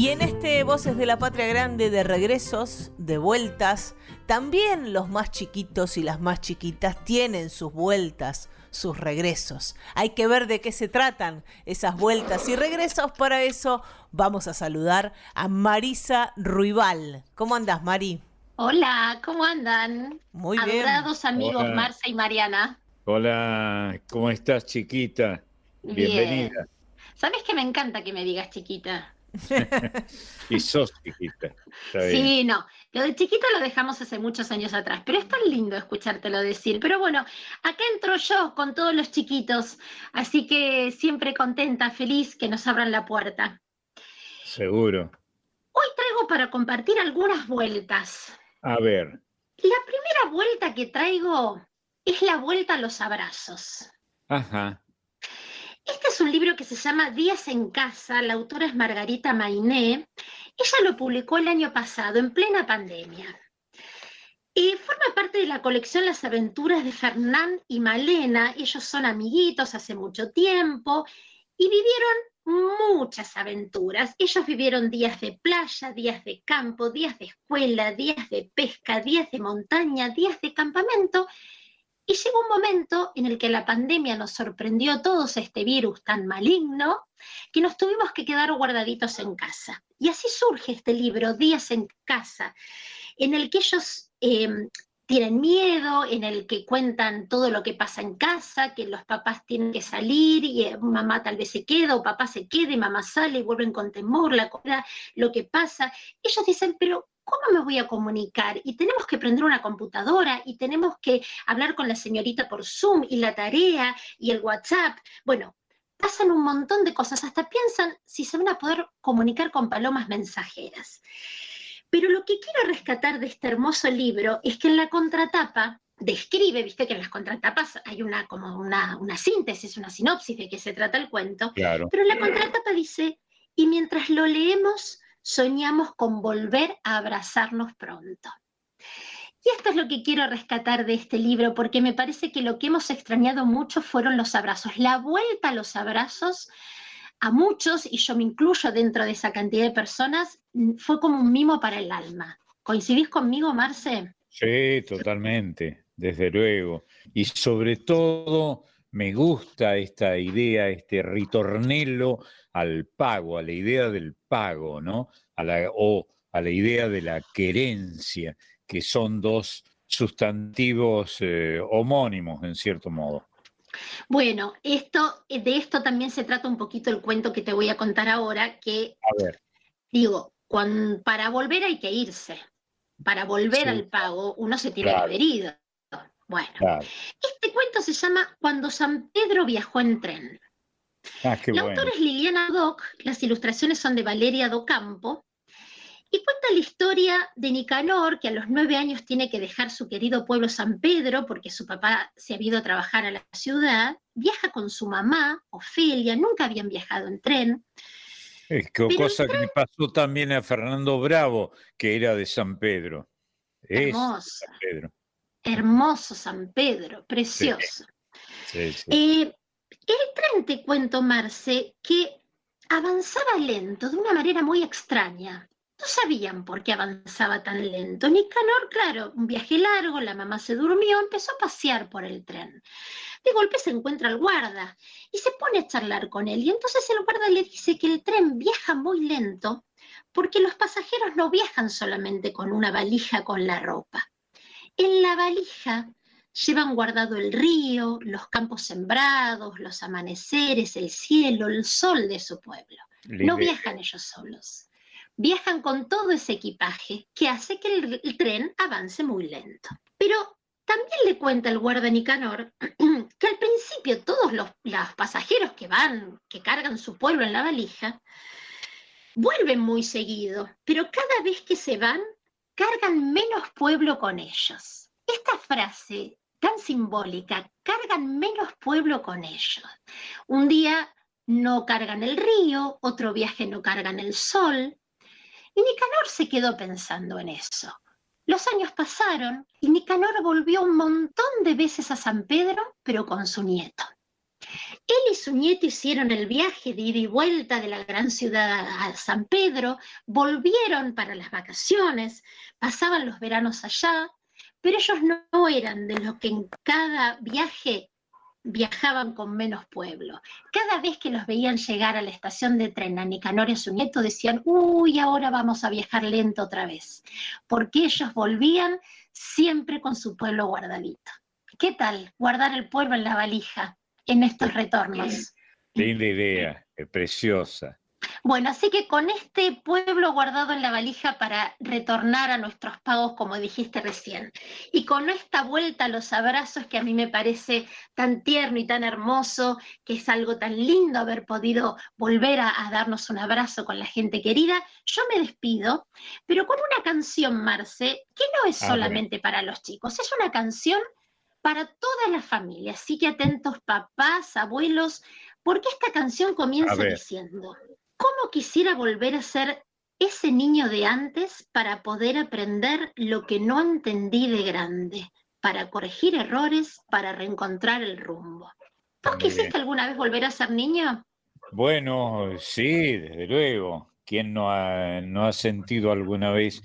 Y en este Voces de la Patria Grande de regresos, de vueltas, también los más chiquitos y las más chiquitas tienen sus vueltas, sus regresos. Hay que ver de qué se tratan esas vueltas y regresos. Para eso vamos a saludar a Marisa Ruibal. ¿Cómo andas, Mari? Hola, ¿cómo andan? Muy bien. Adorados amigos Hola. Marcia y Mariana. Hola, ¿cómo estás, chiquita? Bienvenida. ¿Sabes que me encanta que me digas chiquita? Y sos chiquita. Sí, no. Lo de chiquita lo dejamos hace muchos años atrás, pero es tan lindo escuchártelo decir. Pero bueno, acá entro yo con todos los chiquitos, así que siempre contenta, feliz que nos abran la puerta. Seguro. Hoy traigo para compartir algunas vueltas. A ver, La primera vuelta que traigo es la vuelta a los abrazos. ajá. Este es un libro que se llama Días en Casa, la autora es Margarita Mainé. Ella lo publicó el año pasado, en plena pandemia. Y forma parte de la colección Las aventuras de Fernán y Malena. Ellos son amiguitos hace mucho tiempo y vivieron muchas aventuras. Ellos vivieron días de playa, días de campo, días de escuela, días de pesca, días de montaña, días de campamento. Y llegó un momento en el que la pandemia nos sorprendió a todos este virus tan maligno que nos tuvimos que quedar guardaditos en casa. Y así surge este libro, Días en Casa, en el que ellos eh, tienen miedo, en el que cuentan todo lo que pasa en casa, que los papás tienen que salir y eh, mamá tal vez se queda o papá se queda y mamá sale y vuelven con temor, la cosa, lo que pasa. Ellos dicen, pero ¿cómo me voy a comunicar? Y tenemos que prender una computadora y tenemos que hablar con la señorita por Zoom y la tarea y el WhatsApp. Bueno, pasan un montón de cosas, hasta piensan si se van a poder comunicar con palomas mensajeras. Pero lo que quiero rescatar de este hermoso libro es que en la contratapa describe, viste que en las contratapas hay una como una, una síntesis, una sinopsis de qué se trata el cuento, Claro. pero en la contratapa dice, y mientras lo leemos, soñamos con volver a abrazarnos pronto. Y esto es lo que quiero rescatar de este libro, porque me parece que lo que hemos extrañado mucho fueron los abrazos. La vuelta a los abrazos a muchos, y yo me incluyo dentro de esa cantidad de personas, fue como un mimo para el alma. ¿Coincidís conmigo, Marce? Sí, totalmente, desde luego. Y sobre todo me gusta esta idea, este ritornello al pago, a la idea del pago, ¿no? A la, o a la idea de la querencia, que son dos sustantivos eh, homónimos, en cierto modo. Bueno, esto, de esto también se trata un poquito el cuento que te voy a contar ahora, que A ver, digo, para volver hay que irse. Para volver Sí. al pago uno se tiene Claro. que haber ido. Bueno, claro. este cuento se llama Cuando San Pedro viajó en tren. Ah, qué la bueno. autora es Liliana Doc, las ilustraciones son de Valeria Docampo, y cuenta la historia de Nicanor, que a los nueve años tiene que dejar su querido pueblo San Pedro porque su papá se ha ido a trabajar a la ciudad, viaja con su mamá, Ofelia, nunca habían viajado en tren, Es que Pero cosa que le pasó también a Fernando Bravo, que era de San Pedro. Es hermoso, San Pedro. Hermoso San Pedro, precioso. Sí, sí. Eh, el tren, te cuento, Marce, que avanzaba lento, de una manera muy extraña. No sabían por qué avanzaba tan lento. Nicanor, claro, un viaje largo, la mamá se durmió, empezó a pasear por el tren. De golpe se encuentra el guarda y se pone a charlar con él. Y entonces el guarda le dice que el tren viaja muy lento porque los pasajeros no viajan solamente con una valija con la ropa. En la valija llevan guardado el río, los campos sembrados, los amaneceres, el cielo, el sol de su pueblo. No viajan ellos solos. Viajan con todo ese equipaje que hace que el, el tren avance muy lento. Pero también le cuenta el guarda Nicanor que al principio todos los, los pasajeros que van, que cargan su pueblo en la valija, vuelven muy seguido, pero cada vez que se van, cargan menos pueblo con ellos. Esta frase tan simbólica, cargan menos pueblo con ellos. Un día no cargan el río, otro viaje no cargan el sol. Y Nicanor se quedó pensando en eso. Los años pasaron y Nicanor volvió un montón de veces a San Pedro, pero con su nieto. Él y su nieto hicieron el viaje de ida y vuelta de la gran ciudad a San Pedro, volvieron para las vacaciones, pasaban los veranos allá, pero ellos no eran de los que en cada viaje viajaban con menos pueblo. Cada vez que los veían llegar a la estación de tren a Nicanor y su nieto decían, uy, ahora vamos a viajar lento otra vez, porque ellos volvían siempre con su pueblo guardadito. ¿Qué tal guardar el pueblo en la valija? En estos retornos. Linda idea, preciosa. Bueno, así que con este pueblo guardado en la valija para retornar a nuestros pagos, como dijiste recién, y con esta vuelta a los abrazos que a mí me parece tan tierno y tan hermoso, que es algo tan lindo haber podido volver a, darnos un abrazo con la gente querida, yo me despido, pero con una canción, Marce, que no es solamente para los chicos, es una canción para toda la familia. Así que atentos papás, abuelos, porque esta canción comienza diciendo, ¿cómo quisiera volver a ser ese niño de antes para poder aprender lo que no entendí de grande, para corregir errores, para reencontrar el rumbo? ¿Vos quisiste alguna vez volver a ser niño? Bueno, sí, desde luego. ¿Quién no ha, no ha sentido alguna vez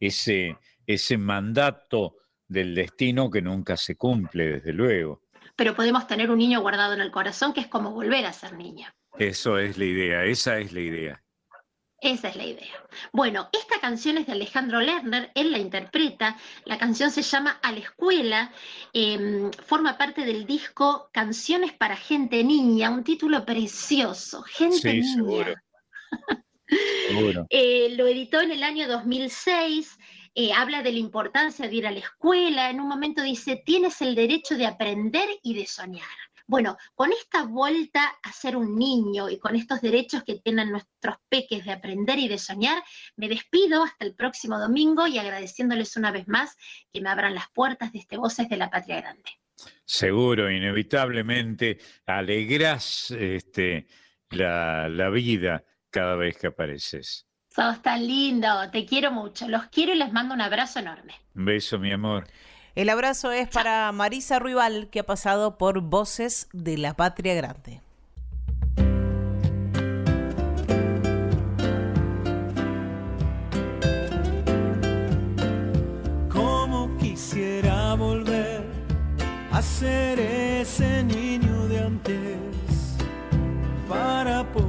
ese, ese mandato del destino que nunca se cumple, desde luego. Pero podemos tener un niño guardado en el corazón que es como volver a ser niño. Eso es la idea, esa es la idea. Esa es la idea. Bueno, esta canción es de Alejandro Lerner, él la interpreta, la canción se llama A la escuela, em, forma parte del disco Canciones para gente niña, un título precioso, gente niña. Seguro. seguro. Eh, lo editó en el año 2006 eh, habla de la importancia de ir a la escuela, en un momento dice, tienes el derecho de aprender y de soñar. Bueno, con esta vuelta a ser un niño y con estos derechos que tienen nuestros peques de aprender y de soñar, me despido hasta el próximo domingo y agradeciéndoles una vez más que me abran las puertas de este Voces de la Patria Grande. Seguro, inevitablemente alegrás este, la, la vida cada vez que apareces. Sos tan lindo, te quiero mucho. Los quiero y les mando un abrazo enorme. Un beso, mi amor. El abrazo es para Marisa Ruibal, que ha pasado por Voces de la Patria Grande. Como quisiera volver a ser ese niño de antes para poder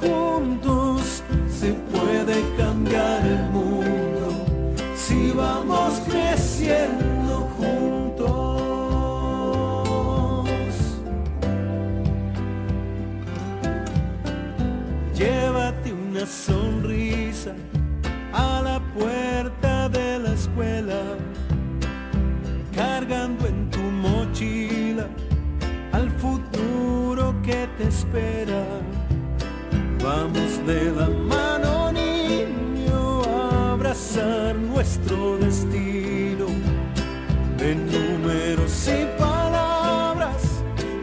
juntos, se puede cambiar el mundo. Si vamos creciendo de la mano, niño, abrazar nuestro destino. De números y palabras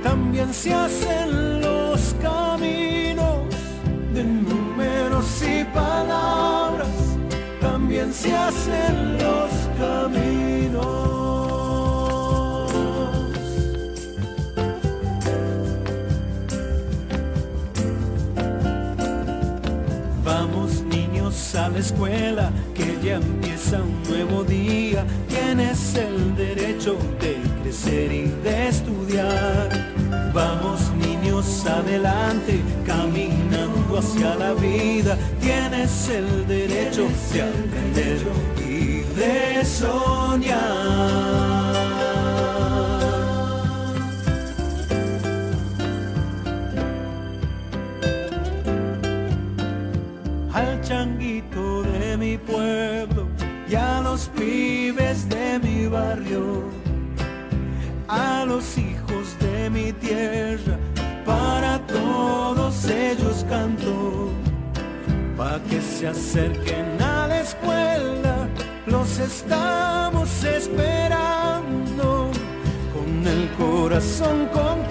también se hacen los caminos de números y palabras también se hacen los caminos. Que ya empieza un nuevo día. Tienes el derecho de crecer y de estudiar. Vamos niños adelante, caminando hacia la vida. Tienes el derecho de aprender y de soñar. Se acerquen a la escuela, los estamos esperando con el corazón contento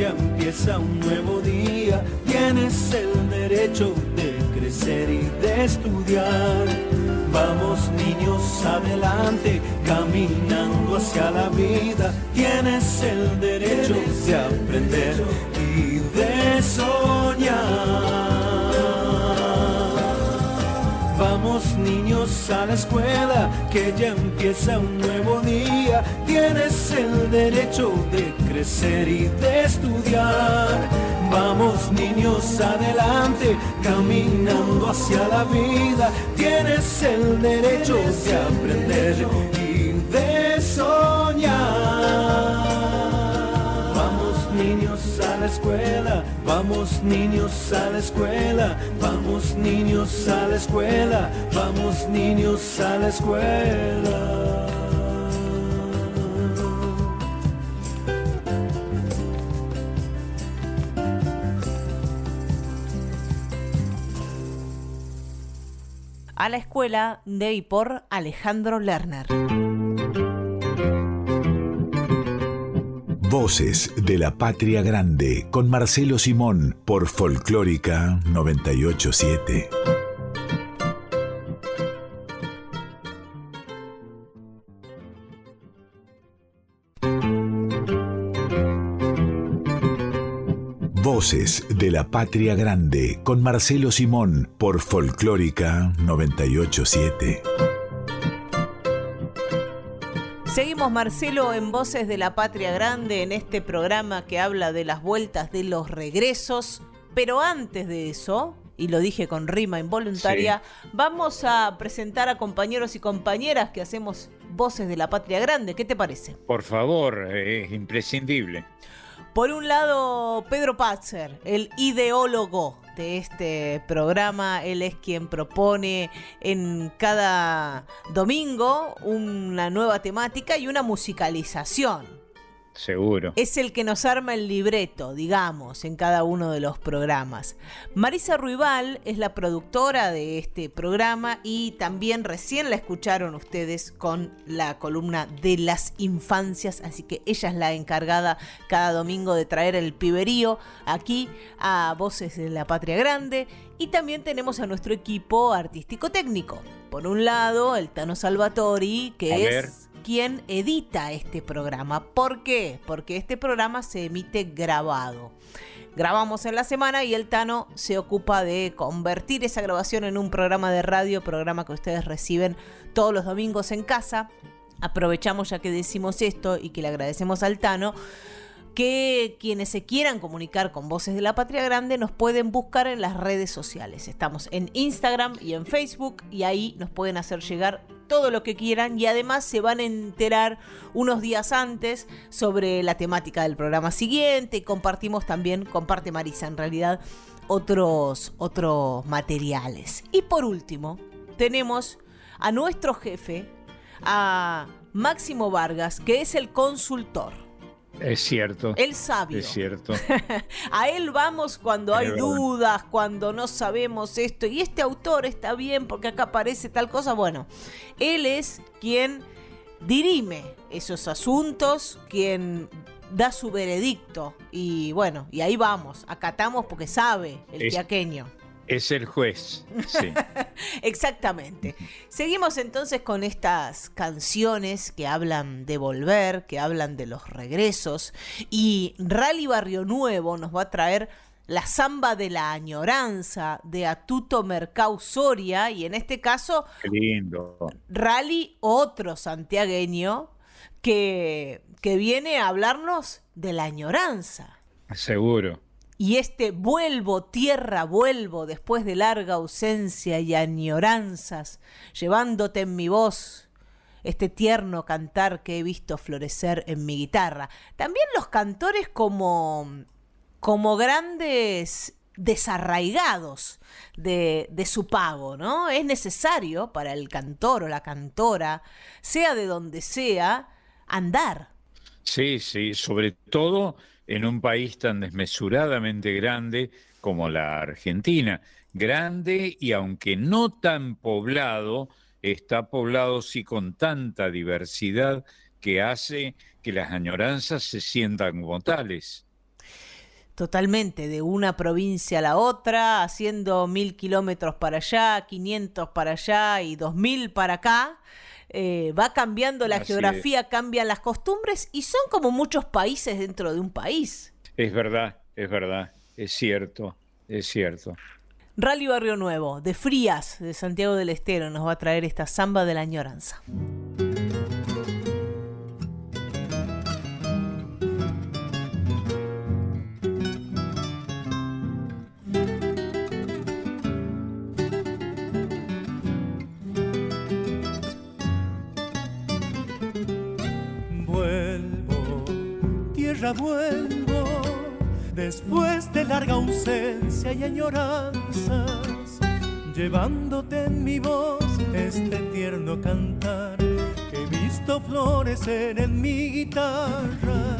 ya empieza un nuevo día, tienes el derecho de crecer y de estudiar. Vamos niños adelante, caminando hacia la vida. Tienes el derecho de aprender a la escuela, que ya empieza un nuevo día. Tienes el derecho de crecer y de estudiar. Vamos niños adelante, caminando hacia la vida. Tienes el derecho de aprender y de soñar. Vamos niños a la escuela, vamos niños a la escuela, vamos niños a la escuela, vamos niños a la escuela. A la escuela de y por Alejandro Lerner. Voces de la Patria Grande con Marcelo Simón por Folclórica 987. Voces de la Patria Grande con Marcelo Simón por Folclórica 987. Seguimos Marcelo en Voces de la Patria Grande en este programa que habla de las vueltas de los regresos, pero antes de eso, y lo dije con rima involuntaria, vamos a presentar a compañeros y compañeras que hacemos Voces de la Patria Grande. ¿Qué te parece? Por favor, es imprescindible. Por un lado, Pedro Patzer, el ideólogo de este programa. Él es quien propone en cada domingo una nueva temática y una musicalización. Seguro. Es el que nos arma el libreto, digamos, en cada uno de los programas. Marisa Ruibal es la productora de este programa y también recién la escucharon ustedes con la columna de las infancias, así que ella es la encargada cada domingo de traer el piberío aquí a Voces de la Patria Grande y también tenemos a nuestro equipo artístico técnico. Por un lado, el Tano Salvatori, que es quien edita este programa. ¿Por qué? Porque este programa se emite grabado. Grabamos en la semana y el Tano se ocupa de convertir esa grabación en un programa de radio, programa que ustedes reciben todos los domingos en casa. Aprovechamos ya que decimos esto y que le agradecemos al Tano que quienes se quieran comunicar con Voces de la Patria Grande nos pueden buscar en las redes sociales. Estamos en Instagram y en Facebook y ahí nos pueden hacer llegar todo lo que quieran y además se van a enterar unos días antes sobre la temática del programa siguiente compartimos también, comparte Marisa en realidad, otros, otros materiales. Y por último, tenemos a nuestro jefe, a Máximo Vargas, que es el consultor. Es cierto. El sabio. Es cierto. a él vamos cuando hay dudas, cuando no sabemos esto. Y este autor está bien porque acá aparece tal cosa. Bueno, él es quien dirime esos asuntos, quien da su veredicto. Y bueno, y ahí vamos. Acatamos porque sabe el Es- tiaqueño. Es el juez. Sí. Exactamente. Seguimos entonces con estas canciones que hablan de volver, que hablan de los regresos. Y Rally Barrio Nuevo nos va a traer la samba de la añoranza de Atuto Mercau Soria. Y en este caso, Qué lindo. Rally, otro santiagueño, que, que viene a hablarnos de la añoranza. Seguro. Y este vuelvo, tierra, vuelvo después de larga ausencia y añoranzas, llevándote en mi voz este tierno cantar que he visto florecer en mi guitarra. También los cantores como, como grandes desarraigados de, de, su pago, ¿no? Es necesario para el cantor o la cantora, sea de donde sea, andar. Sí, sí, sobre todo en un país tan desmesuradamente grande como la Argentina. Grande y aunque no tan poblado, está poblado sí con tanta diversidad que hace que las añoranzas se sientan como tales. Totalmente, de una provincia a la otra, haciendo mil kilómetros para allá, 500 para allá y dos mil para acá. Eh, va cambiando la geografía, cambian las costumbres y son como muchos países dentro de un país. Es verdad, es verdad, es cierto, es cierto. Rally Barrio Nuevo, de Frías, de Santiago del Estero, nos va a traer esta samba de la añoranza. Vuelvo después de larga ausencia y añoranzas, llevándote en mi voz este tierno cantar que he visto florecer en mi guitarra,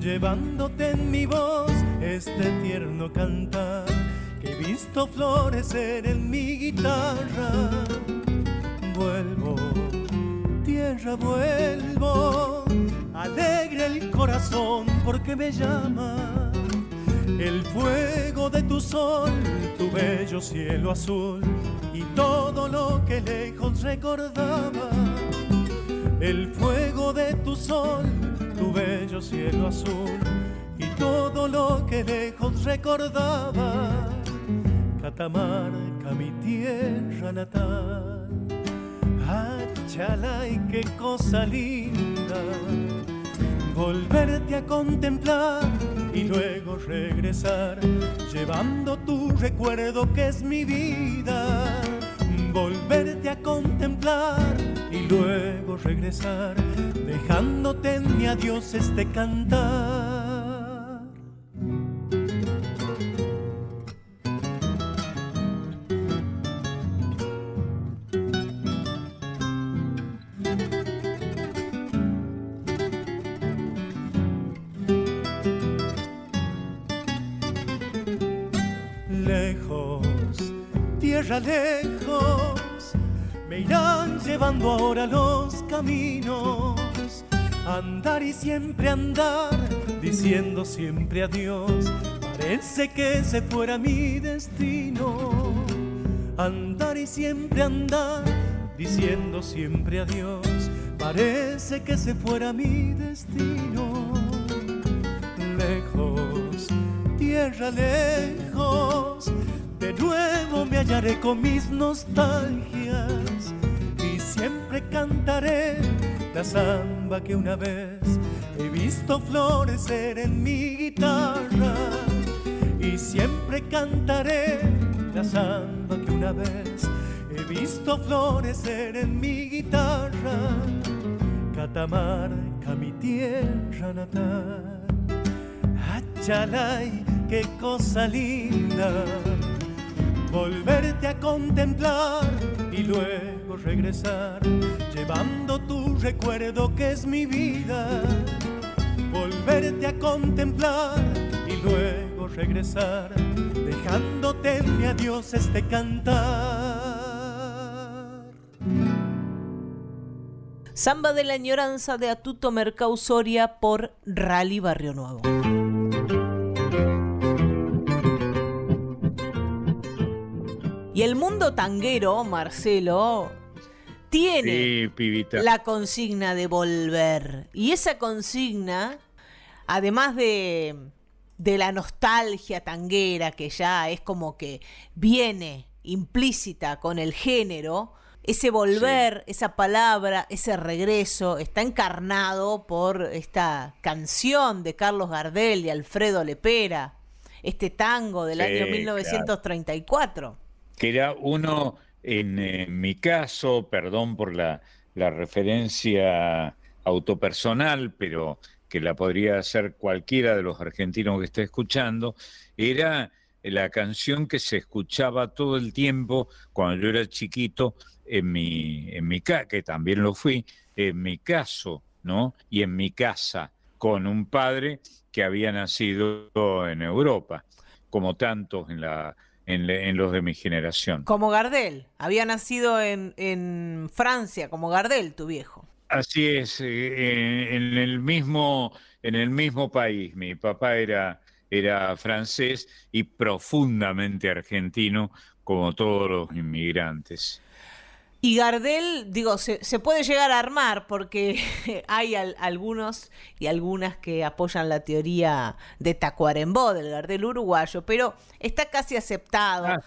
llevándote en mi voz este tierno cantar que he visto florecer en mi guitarra. Vuelvo, tierra, vuelvo alegre el corazón porque me llama el fuego de tu sol, tu bello cielo azul y todo lo que lejos recordaba. El fuego de tu sol, tu bello cielo azul y todo lo que lejos recordaba. Catamarca, mi tierra natal. Achalay, qué cosa linda volverte a contemplar y luego regresar, llevando tu recuerdo que es mi vida. Volverte a contemplar y luego regresar, dejándote en mi adiós este cantar. Lejos me irán llevando ahora los caminos. Andar y siempre andar, diciendo siempre adiós. Parece que se fuera mi destino. Andar y siempre andar, diciendo siempre adiós. Parece que se fuera mi destino. Lejos, tierra lejos de nuevo me hallaré con mis nostalgias y siempre cantaré la samba que una vez he visto florecer en mi guitarra. Y siempre cantaré la samba que una vez he visto florecer en mi guitarra. Catamarca, mi tierra natal. Achalay, qué cosa linda volverte a contemplar y luego regresar, llevando tu recuerdo que es mi vida. Volverte a contemplar y luego regresar, dejándote en mi adiós este cantar. Samba de la añoranza de Atuto Mercausoria por Rally Barrio Nuevo. Y el mundo tanguero, Marcelo, tiene la consigna de volver. Y esa consigna, además de, de la nostalgia tanguera, que ya es como que viene implícita con el género, ese volver, esa palabra, ese regreso, está encarnado por esta canción de Carlos Gardel y Alfredo Lepera, este tango del año 1934. Que era uno, en, mi caso, perdón por la, la referencia autopersonal, pero que la podría hacer cualquiera de los argentinos que esté escuchando, era la canción que se escuchaba todo el tiempo cuando yo era chiquito en mi, en mi que también lo fui, en mi caso, ¿no? Y en mi casa, con un padre que había nacido en Europa, como tantos en la en, los de mi generación. Como Gardel, había nacido en, en Francia, como Gardel, tu viejo. Así es, eh, en, el mismo, en el mismo país. Mi papá era, era francés y profundamente argentino, como todos los inmigrantes. Y Gardel, digo, se, puede llegar a armar porque hay algunos y algunas que apoyan la teoría de Tacuarembó, del Gardel uruguayo, pero está casi aceptado ah,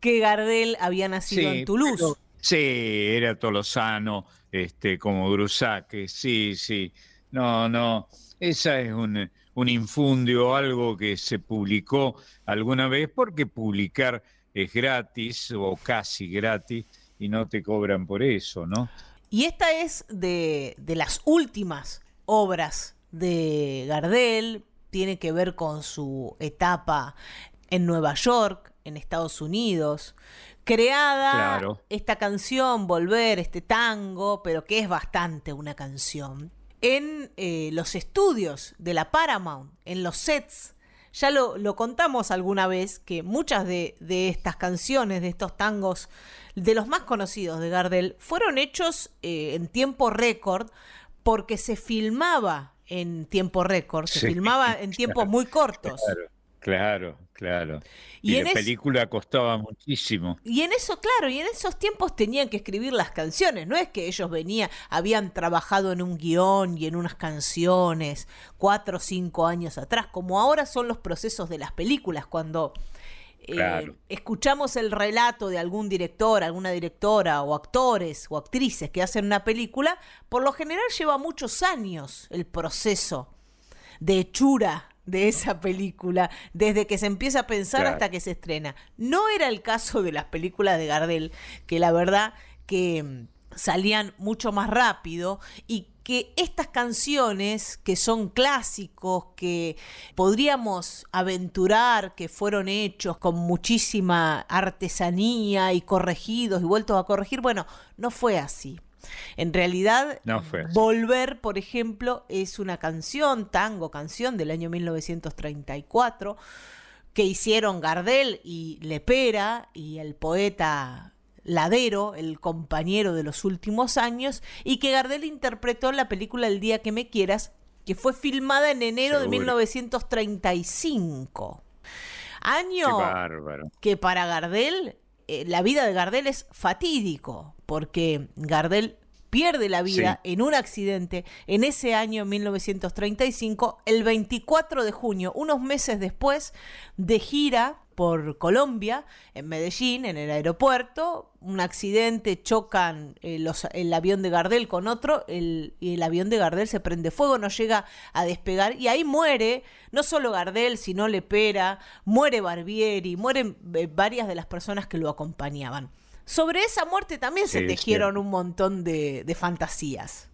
que Gardel había nacido en Toulouse. sí, era tolosano, este, como Grusaque, sí, sí. No, no, esa es un, un infundio, algo que se publicó alguna vez, porque publicar es gratis o casi gratis y no te cobran por eso, ¿no? Y esta es de, las últimas obras de Gardel, tiene que ver con su etapa en Nueva York, en Estados Unidos, creada esta canción, Volver, este tango, pero que es bastante una canción, en eh, los estudios de la Paramount, en los sets. Ya lo, contamos alguna vez que muchas de, de estas canciones, de estos tangos de los más conocidos de Gardel, fueron hechos eh, en tiempo récord porque se filmaba en tiempo récord, se filmaba en tiempos muy cortos. Claro, claro, Y, la película costaba muchísimo. Y en eso, claro, y en esos tiempos tenían que escribir las canciones. No es que ellos venían, habían trabajado en un guion y en unas canciones cuatro o cinco años atrás, como ahora son los procesos de las películas, cuando eh, escuchamos el relato de algún director, alguna directora o actores o actrices que hacen una película, por lo general lleva muchos años el proceso de hechura de esa película, desde que se empieza a pensar hasta que se estrena. No era el caso de las películas de Gardel, que la verdad que mm, salían mucho más rápido y que estas canciones, que son clásicos, que podríamos aventurar que fueron hechos con muchísima artesanía y corregidos y vueltos a corregir, bueno, no fue así. En realidad, Volver, por ejemplo, es una canción, tango, canción del año 1934, que hicieron Gardel y Lepera y el poeta Ladero, el compañero de los últimos años, y que Gardel interpretó en la película El día que me quieras, que fue filmada en enero de 1935. Año que para Gardel, eh, la vida de Gardel es fatídico, porque Gardel pierde la vida en un accidente en ese año 1935, el 24 de junio, unos meses después de gira por Colombia, en Medellín, en el aeropuerto, un accidente, chocan eh, el avión de Gardel con otro, el, y el avión de Gardel se prende fuego, no llega a despegar, y ahí muere no solo Gardel, sino Lepera, muere Barbieri, mueren eh, varias de las personas que lo acompañaban. Sobre esa muerte también se tejieron un montón de, fantasías.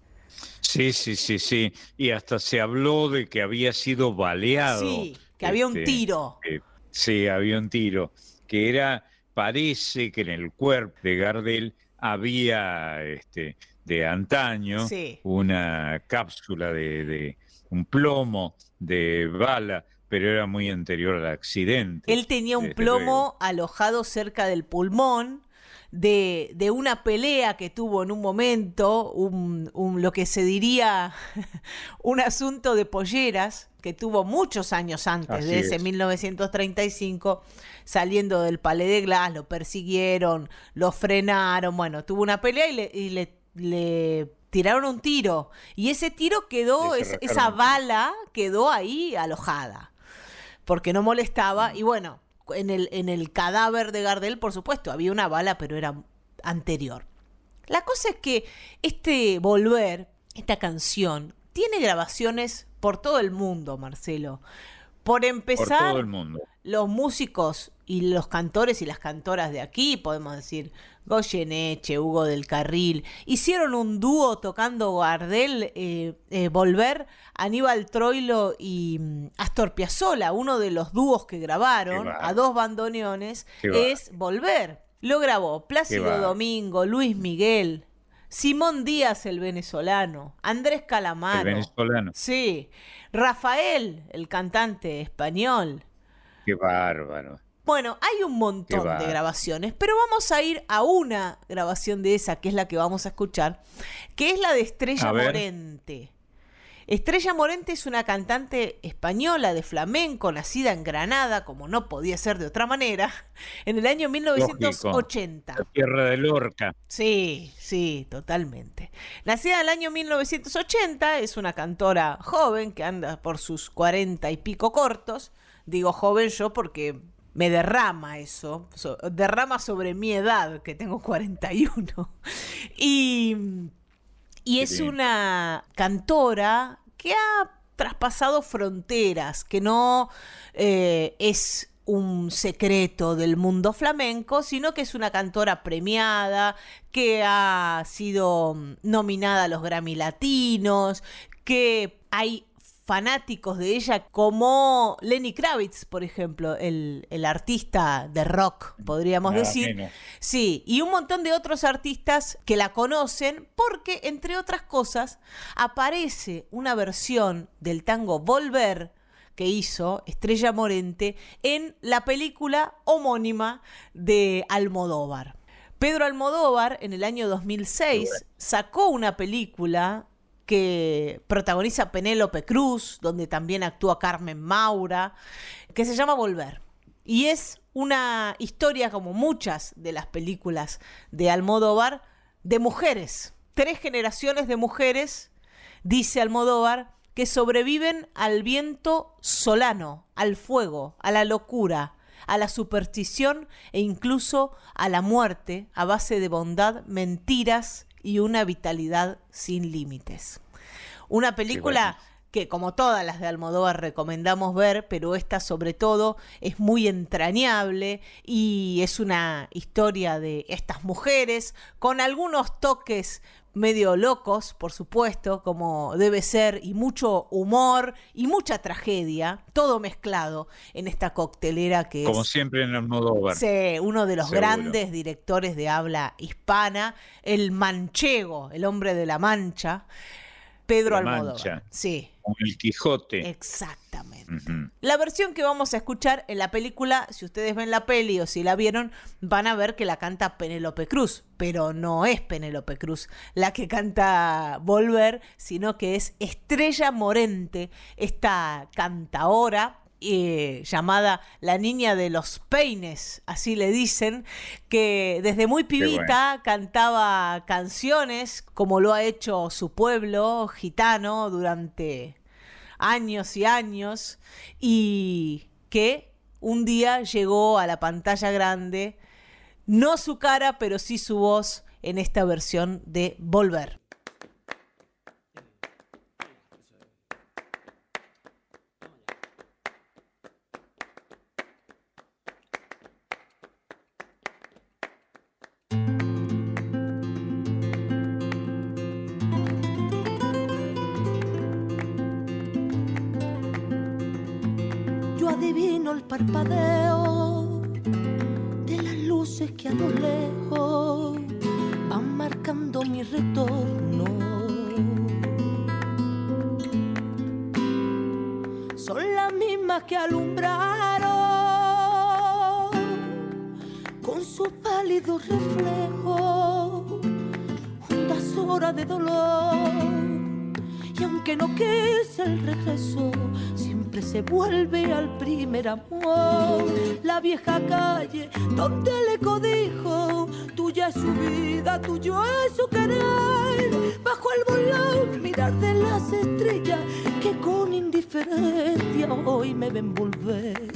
Sí, sí, sí, sí. Y hasta se habló de que había sido baleado. Sí, que había un este, tiro. Eh, Sí, había un tiro, que era, parece que en el cuerpo de Gardel había este, de antaño una cápsula de, un plomo de bala, pero era muy anterior al accidente. Él tenía un plomo alojado cerca del pulmón. De, de, una pelea que tuvo en un momento, un, lo que se diría un asunto de polleras, que tuvo muchos años antes de ese 1935, saliendo del Palais de Glass, lo persiguieron, lo frenaron, bueno, tuvo una pelea y le, tiraron un tiro. Y ese tiro quedó, esa bala quedó ahí alojada, porque no molestaba. Y bueno, en el, en el cadáver de Gardel, por supuesto, había una bala, pero era anterior. La cosa es que este Volver, esta canción, tiene grabaciones por todo el mundo, Marcelo. Por empezar, por todo el mundo. los músicos y los cantores y las cantoras de aquí, podemos decir, Goyeneche, Hugo del Carril, hicieron un dúo tocando Gardel, eh, eh, Volver, Aníbal Troilo y mm, Astor Piazzolla, uno de los dúos que grabaron a dos bandoneones, es Volver. Lo grabó Plácido Domingo, Luis Miguel, Simón Díaz, el venezolano, Andrés Calamaro. El venezolano. Sí, Rafael, el cantante español. Qué bárbaro. Bueno, hay un montón de grabaciones, pero vamos a ir a una grabación de esa, que es la que vamos a escuchar, que es la de Estrella Morente. Estrella Morente es una cantante española de flamenco, nacida en Granada, como no podía ser de otra manera, en el año 1980. La tierra de Lorca. Sí, sí, totalmente. Nacida en el año 1980, es una cantora joven que anda por sus cuarenta y pico cortos. Digo joven yo porque me derrama eso, derrama sobre mi edad, que tengo 41. Y, y es una cantora que ha traspasado fronteras, que no eh, es un secreto del mundo flamenco, sino que es una cantora premiada, que ha sido nominada a los Grammy Latinos, que hay fanáticos de ella, como Lenny Kravitz, por ejemplo, el, artista de rock, podríamos decir. Sí, y un montón de otros artistas que la conocen porque, entre otras cosas, aparece una versión del tango Volver que hizo Estrella Morente en la película homónima de Almodóvar. Pedro Almodóvar en el año 2006 sacó una película que protagoniza Penélope Cruz, donde también actúa Carmen Maura, que se llama Volver. Y es una historia, como muchas de las películas de Almodóvar, de mujeres. Tres generaciones de mujeres, dice Almodóvar, que sobreviven al viento solano, al fuego, a la locura, a la superstición e incluso a la muerte a base de bondad, mentiras y una vitalidad sin límites. Una película que como todas las de Almodóvar recomendamos ver, pero esta sobre todo es muy entrañable y es una historia de estas mujeres con algunos toques medio locos, por supuesto, como debe ser, y mucho humor y mucha tragedia, todo mezclado en esta coctelera que como es... siempre en Almodóvar. Sí, uno de los grandes directores de habla hispana, el manchego, el hombre de la mancha. Pedro Almodóvar. Sí. El Quijote. Exactamente. La versión que vamos a escuchar en la película, si ustedes ven la peli o si la vieron, van a ver que la canta Penélope Cruz, pero no es Penélope Cruz la que canta Volver, sino que es Estrella Morente, esta cantaora eh, llamada La Niña de los Peines, así le dicen, que desde muy pibita cantaba canciones, como lo ha hecho su pueblo gitano durante años y años, y que un día llegó a la pantalla grande, no su cara, pero sí su voz en esta versión de Volver. El parpadeo de las luces que a lo lejos van marcando mi retorno. Son las mismas que alumbraron con su pálido reflejo juntas horas de dolor. Y aunque no quise el regreso, se vuelve al primer amor. La vieja calle donde le codijo, tuya es su vida, tuyo es su querer. Bajo el volón, mirar de las estrellas que con indiferencia hoy me ven volver,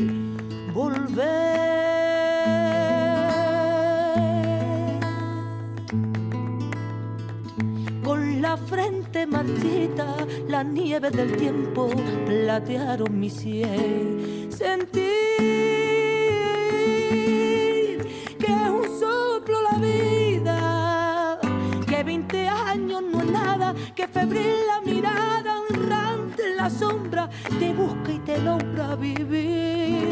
volver. La frente marchita, la nieve del tiempo platearon mi sien. Sentir que es un soplo la vida, que 20 años no es nada, que febril la mirada, honrante en la sombra, te busca y te logra vivir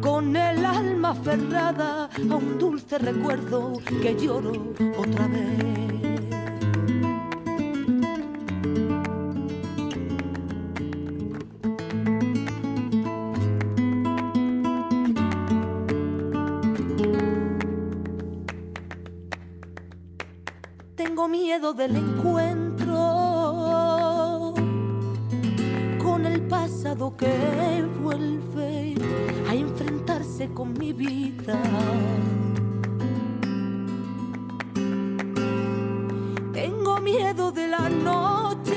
con el alma aferrada a un dulce recuerdo que lloro otra vez. Miedo del encuentro con el pasado que vuelve a enfrentarse con mi vida. Tengo miedo de la noche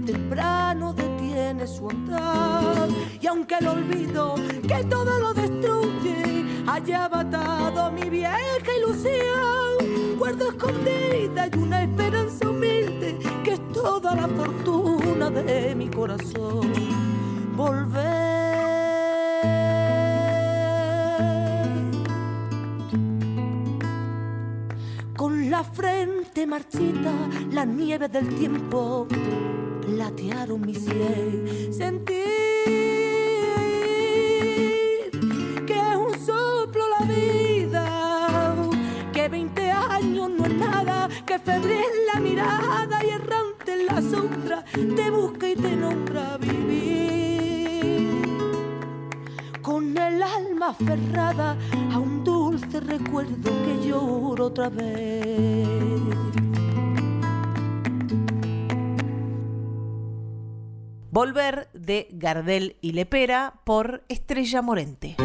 temprano detiene su andar. Y aunque el olvido que todo lo destruye haya matado mi vieja ilusión, guardo escondida y una esperanza humilde que es toda la fortuna de mi corazón. Volver. Con la frente marchita, la nieve del tiempo platearon mi sien. Sentir que es un soplo la vida, que 20 años no es nada, que febril la mirada y errante en la sombra te busca y te nombra vivir. Con el alma aferrada a un dulce recuerdo que lloro otra vez. Volver de Gardel y Lepera por Estrella Morente.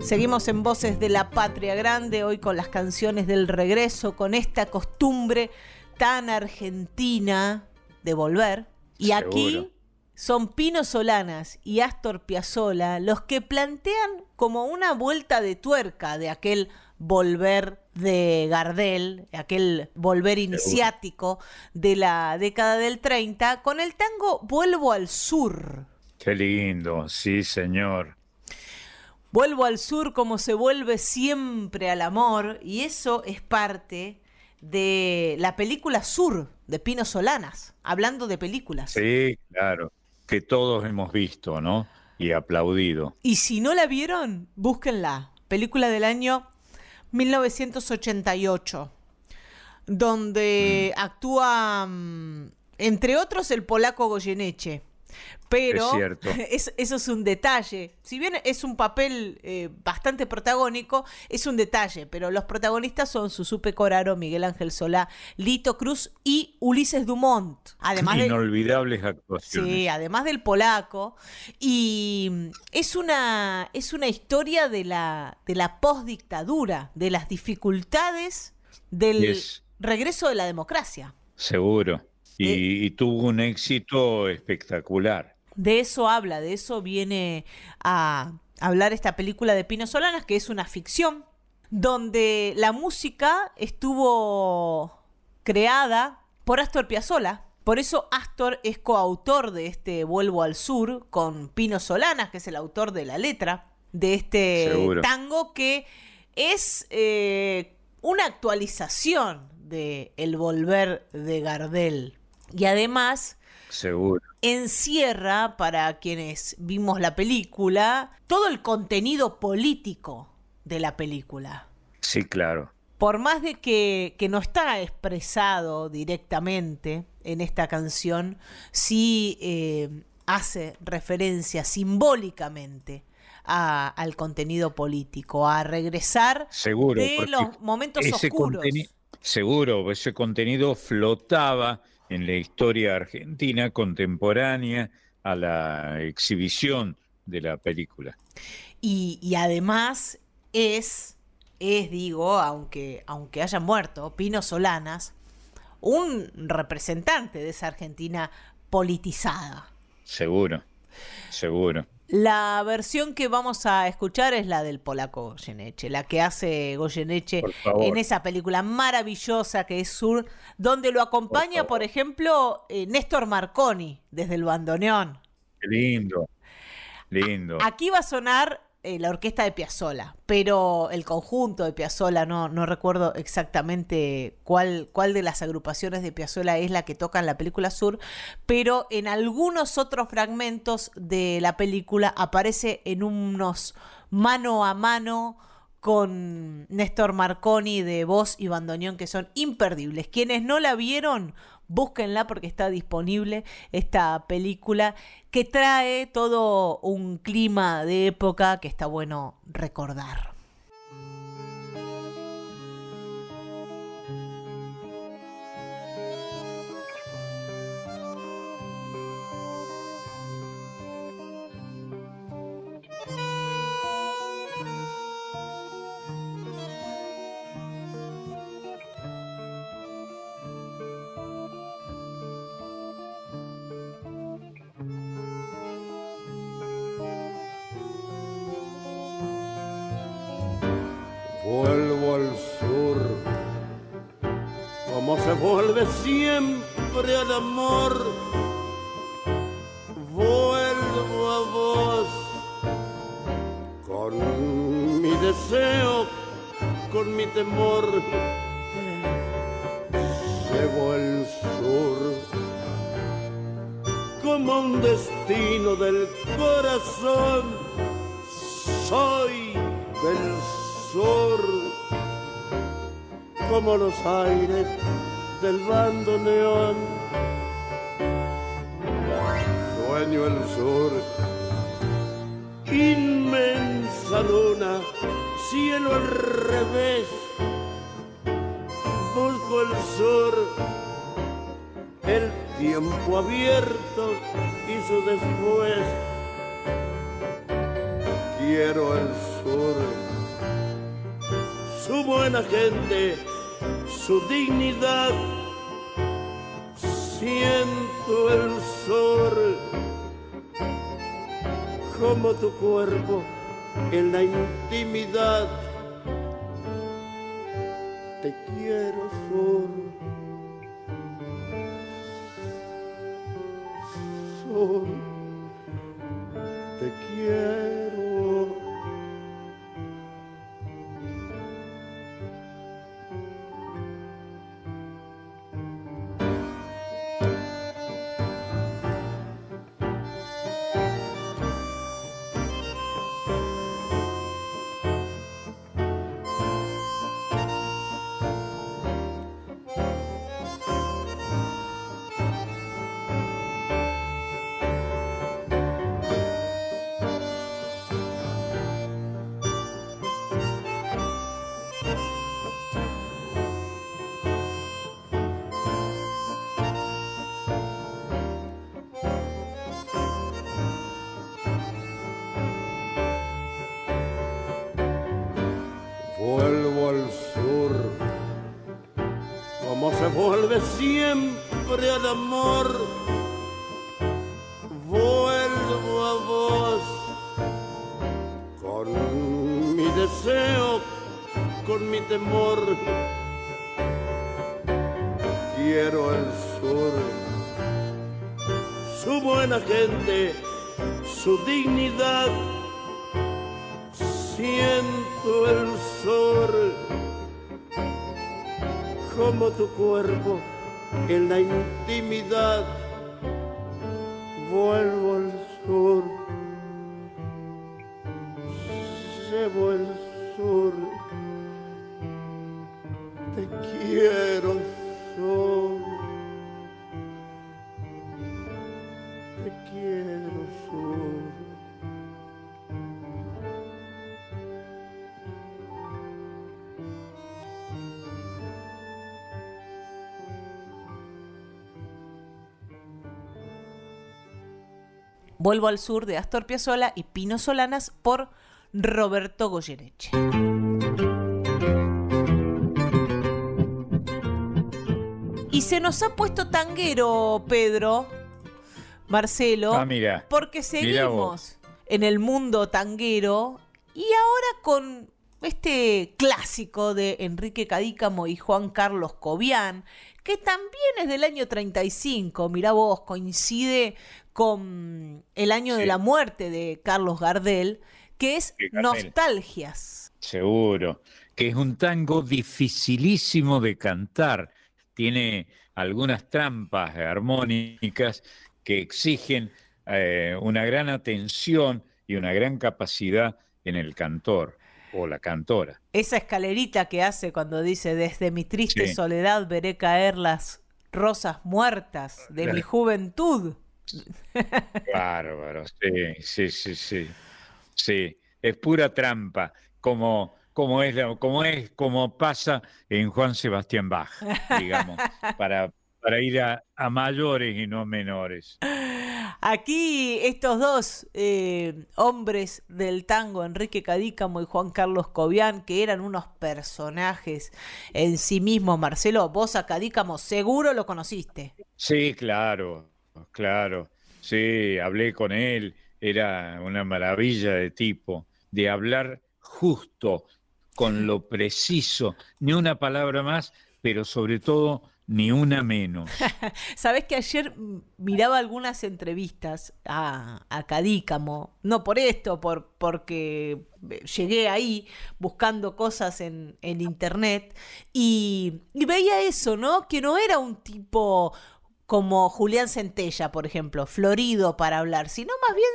Seguimos en Voces de la Patria Grande, hoy con las canciones del regreso, con esta costumbre tan argentina de volver. Y aquí son Pino Solanas y Astor Piazzolla los que plantean como una vuelta de tuerca de aquel volver de Gardel, aquel volver iniciático de la década del 30, con el tango Vuelvo al Sur. Qué lindo, sí, señor. Vuelvo al sur como se vuelve siempre al amor y eso es parte de la película Sur de Pino Solanas, hablando de películas. Sí, claro. Que todos hemos visto, ¿no? Y aplaudido. Y si no la vieron, búsquenla. Película del año 1988, donde actúa, mm, entre otros, el polaco Goyeneche. Pero Es cierto. es- eso es un detalle. Si bien es un papel eh, bastante protagónico, es un detalle. Pero los protagonistas son Susupe Coraro, Miguel Ángel Solá, Lito Cruz y Ulises Dumont. Además de, Inolvidables actuaciones. Sí, además del polaco. Y es una, es una historia de la, de la postdictadura, de las dificultades del Yes. regreso de la democracia. Seguro. Y, Eh. y tuvo un éxito espectacular. De eso habla, de eso viene a hablar esta película de Pino Solanas, que es una ficción, donde la música estuvo creada por Astor Piazzolla. Por eso Astor es coautor de este Vuelvo al Sur con Pino Solanas, que es el autor de la letra de este Seguro. tango que es eh, una actualización de El Volver de Gardel. Y además Seguro. encierra, para quienes vimos la película, todo el contenido político de la película. Sí, claro. Por más de que, que no está expresado directamente en esta canción, sí eh, hace referencia simbólicamente a- al contenido político, a regresar Seguro. de los momentos ese oscuros. seguro, ese contenido flotaba en la historia argentina contemporánea a la exhibición de la película. y, y además es es, digo, aunque, aunque haya muerto, Pino Solanas, un representante de esa Argentina politizada. Seguro, seguro. La versión que vamos a escuchar es la del polaco Goyeneche, la que hace Goyeneche en esa película maravillosa que es Sur, donde lo acompaña, por, ejemplo, eh, Néstor Marconi desde el bandoneón. Qué lindo, lindo. Aquí va a sonar eh, la orquesta de Piazzola, pero el conjunto de Piazzola, no, no recuerdo exactamente cuál, cuál de las agrupaciones de Piazzola es la que toca en la película Sur, pero en algunos otros fragmentos de la película aparece en unos mano a mano con Néstor Marconi de voz y bandoneón que son imperdibles. Quienes no la vieron, búsquenla porque está disponible esta película que trae todo un clima de época que está bueno recordar. Vuelve siempre al amor. Vuelvo a vos con mi deseo, con mi temor. Llevo el sur como un destino del corazón. Soy del sur como los aires del bandoneón. Sueño el sur, inmensa luna, cielo al revés. Busco el sur, el tiempo abierto y su después. Quiero el sur, su buena gente su dignidad. Siento el sol como tu cuerpo en la intimidad. Siempre al amor. Vuelvo a vos con mi deseo, con mi temor. Quiero el sur, su buena gente, su dignidad. Como tu cuerpo en la intimidad. Vuelvo al sur de Astor Piazzolla y Pino Solanas por Roberto Goyeneche. Y se nos ha puesto tanguero, Pedro, Marcelo, porque seguimos en el mundo tanguero y ahora con este clásico de Enrique Cadícamo y Juan Carlos Cobian, que también es del año 35, mirá vos, coincide con el año de la muerte de Carlos Gardel, que es Gardel. Nostalgias. Seguro, que es un tango dificilísimo de cantar. Tiene algunas trampas armónicas que exigen eh, una gran atención y una gran capacidad en el cantor o la cantora. Esa escalerita que hace cuando dice, desde mi triste Sí. soledad veré caer las rosas muertas de mi juventud. Bárbaro, sí, sí, sí, sí. Sí, es pura trampa, como, como, es, la- como es, como pasa en Juan Sebastián Bach, digamos, para, para ir a, a mayores y no a menores. Aquí estos dos eh, hombres del tango, Enrique Cadícamo y Juan Carlos Cobian, que eran unos personajes en sí mismos. Marcelo, vos a Cadícamo seguro lo conociste. Sí, claro, claro. Sí, hablé con él, era una maravilla de tipo, de hablar justo, con lo preciso, ni una palabra más, pero sobre todo ni una menos. Sabés que ayer miraba algunas entrevistas a, a Cadícamo, no por esto, por, porque llegué ahí buscando cosas en, en internet y, y veía eso, ¿no? Que no era un tipo como Julián Centella, por ejemplo, florido para hablar, sino más bien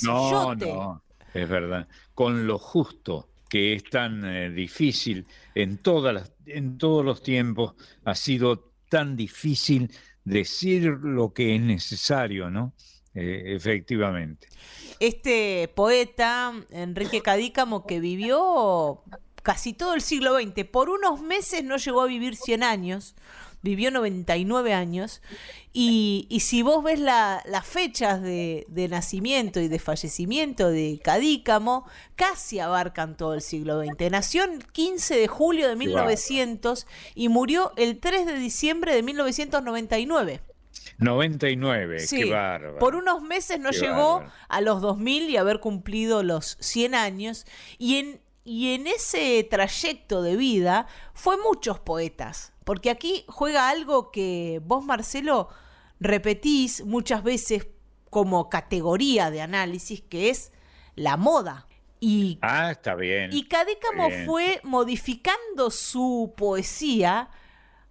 No, sencillote. no, es verdad. Con lo justo, que es tan eh, difícil en, todas las, en todos los tiempos, ha sido tan difícil decir lo que es necesario, ¿no? Eh, efectivamente. Este poeta, Enrique Cadícamo, que vivió casi todo el siglo XX, por unos meses no llegó a vivir 100 años, vivió 99 años, y, y si vos ves la- las fechas de, de nacimiento y de fallecimiento de Cadícamo, casi abarcan todo el siglo XX. Nació el 15 de julio de Qué bárbaro. 1900 y murió el 3 de diciembre de 1999. 99, Sí, qué bárbaro. por unos meses no Qué llegó bárbaro. a los 2000 y haber cumplido los 100 años. Y en, y en ese trayecto de vida fue muchos poetas. Porque aquí juega algo que vos, Marcelo, repetís muchas veces como categoría de análisis, que es la moda. Y Ah, está bien. y Cadícamo Bien. fue modificando su poesía,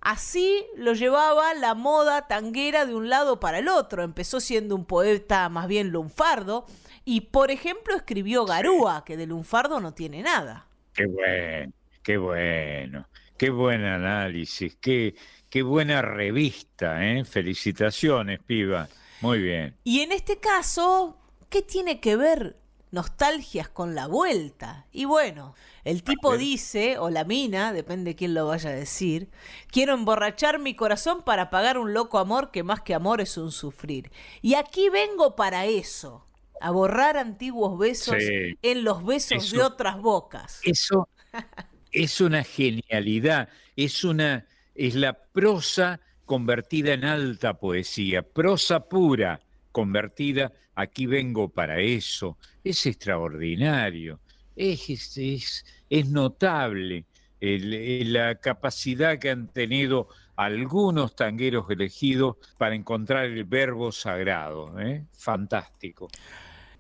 así lo llevaba la moda tanguera de un lado para el otro. Empezó siendo un poeta más bien lunfardo y, por ejemplo, escribió Garúa, que de lunfardo no tiene nada. Qué bueno, qué bueno, qué buen análisis, qué, qué buena revista, ¿eh? Felicitaciones, piba. Muy bien. Y en este caso, ¿qué tiene que ver nostalgias con la vuelta? Y bueno, el tipo dice, o la mina, depende quién lo vaya a decir, quiero emborrachar mi corazón para pagar un loco amor que más que amor es un sufrir. Y aquí vengo para eso, a borrar antiguos besos Sí. en los besos de otras bocas. Eso es una genialidad, es una es la prosa convertida en alta poesía, prosa pura convertida, aquí vengo para eso, es extraordinario, es, es, es- es notable el- el- la capacidad que han tenido algunos tangueros elegidos para encontrar el verbo sagrado, ¿eh? fantástico.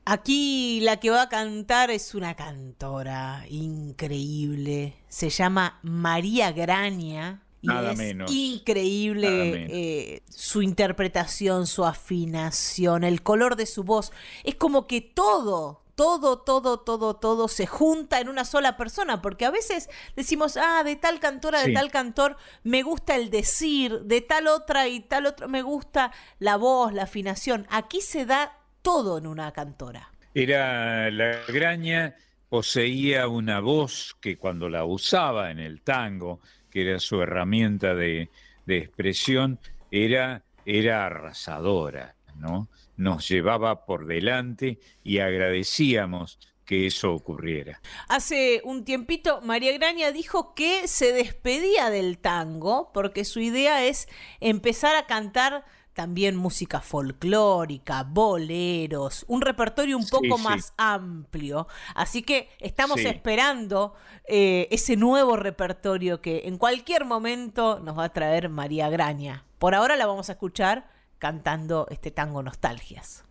Aquí la que va a cantar es una cantora increíble. Se llama María Graña. Y Nada es menos. increíble Nada menos. eh, su interpretación, su afinación, el color de su voz. Es como que todo, todo, todo, todo, todo se junta en una sola persona. Porque a veces decimos, ah, de tal cantora, de Sí. tal cantor, me gusta el decir, de tal otra y tal otro, me gusta la voz, la afinación. Aquí se da todo en una cantora. Era la graña, poseía una voz que cuando la usaba en el tango, que era su herramienta de, de expresión, era, era arrasadora, ¿no? Nos llevaba por delante y agradecíamos que eso ocurriera. Hace un tiempito María Graña dijo que se despedía del tango porque su idea es empezar a cantar también música folclórica, boleros, un repertorio un poco más amplio. Así que estamos esperando eh, ese nuevo repertorio que en cualquier momento nos va a traer María Graña. Por ahora la vamos a escuchar cantando este tango Nostalgias.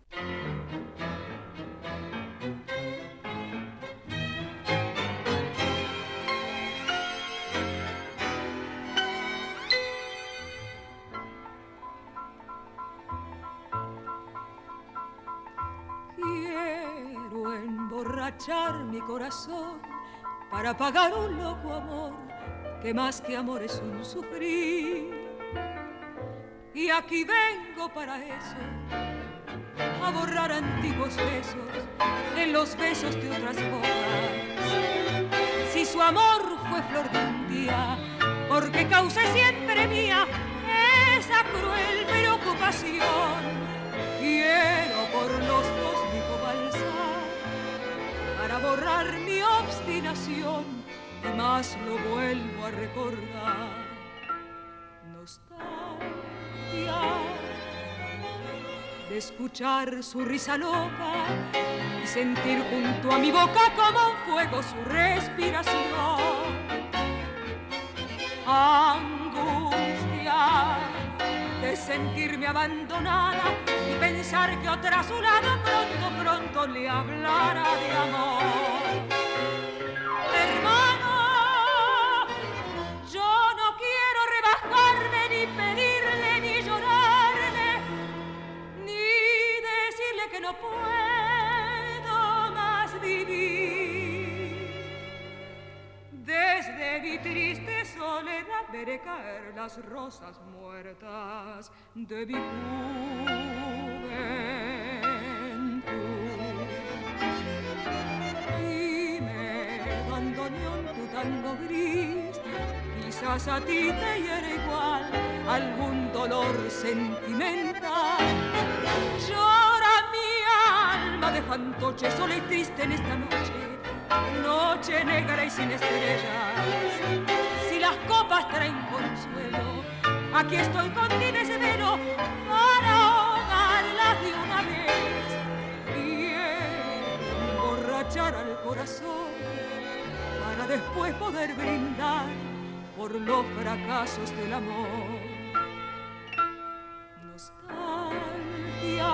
Emborrachar mi corazón para pagar un loco amor que más que amor es un sufrir. Y aquí vengo para eso, a borrar antiguos besos en los besos de otras bocas. Si su amor fue flor de un día, porque causé siempre mía esa cruel preocupación. Quiero por los dos borrar mi obstinación y más lo vuelvo a recordar. Nostalgia de escuchar su risa loca y sentir junto a mi boca como un fuego su respiración. Angustia de sentirme abandonada y pensar que otra a su lado pronto, pronto le hablara de amor. Veré caer las rosas muertas de mi juventud. Y me en tu tango gris, quizás a ti te hiere igual algún dolor sentimental. Llora mi alma de fantoche sola y triste en esta noche, noche negra y sin estrellas las copas traen consuelo. Aquí estoy con ti severo para ahogarlas de una vez y emborrachar al corazón para después poder brindar por los fracasos del amor. Nostalgia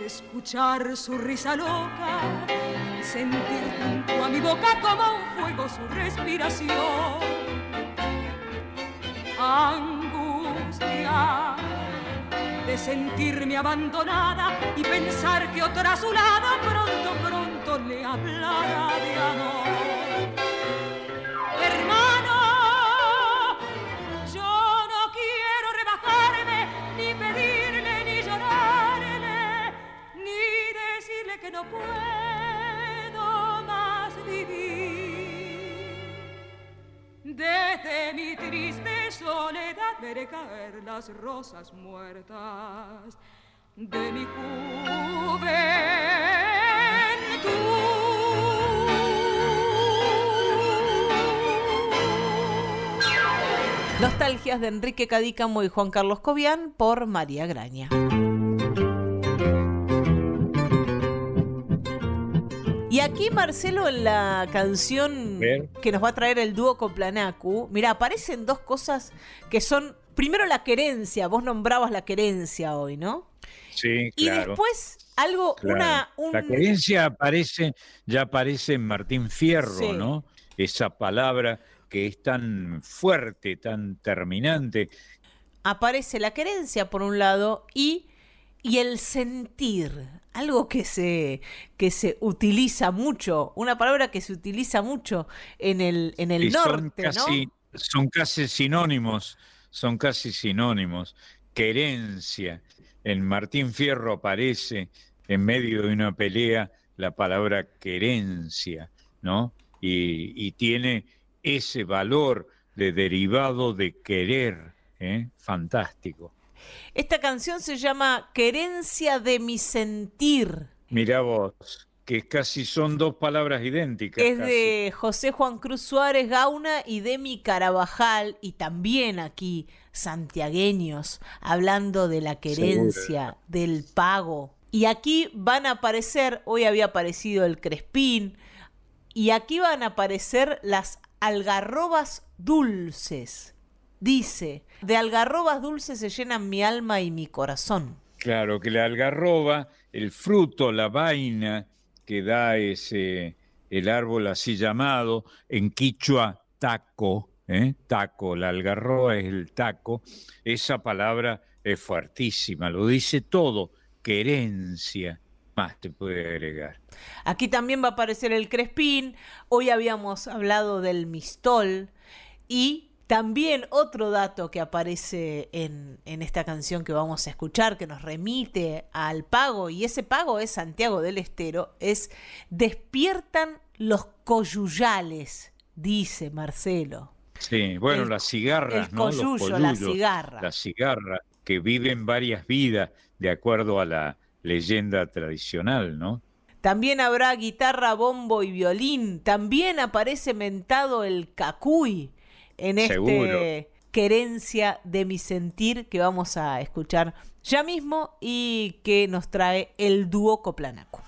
de escuchar su risa loca sentir junto a mi boca como un fuego su respiración. Angustia de sentirme abandonada y pensar que otra a su lado pronto, pronto le hablará de amor. Desde mi triste soledad veré caer las rosas muertas de mi juventud. Nostalgias de Enrique Cadícamo y Juan Carlos Cobian por María Graña. Y aquí, Marcelo, en la canción que nos va a traer el dúo con Planacu, mira, aparecen dos cosas que son, primero la querencia, vos nombrabas la querencia hoy, ¿no? Sí, claro. Y después algo, una... La querencia aparece, ya aparece en Martín Fierro, ¿no? Esa palabra que es tan fuerte, tan terminante. Aparece la querencia por un lado y, y el sentir algo que se, que se utiliza mucho, una palabra que se utiliza mucho en el, en el norte, son casi, ¿no? Son casi sinónimos, son casi sinónimos. Querencia. En Martín Fierro aparece en medio de una pelea la palabra querencia, ¿no? Y, y tiene ese valor de derivado de querer, ¿eh? fantástico. Esta canción se llama Querencia de mi sentir. Mira vos, que casi son dos palabras idénticas. Es de José Juan Cruz Suárez Gauna y Demi Carabajal, y también aquí santiagueños, hablando de la querencia, del pago. Y aquí van a aparecer, hoy había aparecido el Crespín, y aquí van a aparecer las algarrobas dulces. Dice, de algarrobas dulces se llenan mi alma y mi corazón. Claro, que la algarroba, el fruto, la vaina que da ese, el árbol así llamado, en quichua taco, ¿eh? taco, la algarroba es el taco, esa palabra es fuertísima, lo dice todo, querencia, más te puede agregar. Aquí también va a aparecer el crespín, hoy habíamos hablado del mistol y también otro dato que aparece en, en, esta canción que vamos a escuchar, que nos remite al pago, y ese pago es Santiago del Estero, es despiertan los coyuyales, dice Marcelo. Sí, bueno, las cigarras, ¿no? Coyuyo, la cigarra. La cigarra, que viven varias vidas de acuerdo a la leyenda tradicional, ¿no? También habrá guitarra, bombo y violín. También aparece mentado el cacuy en este querencia de mi sentir que vamos a escuchar ya mismo y que nos trae el dúo Coplanaco.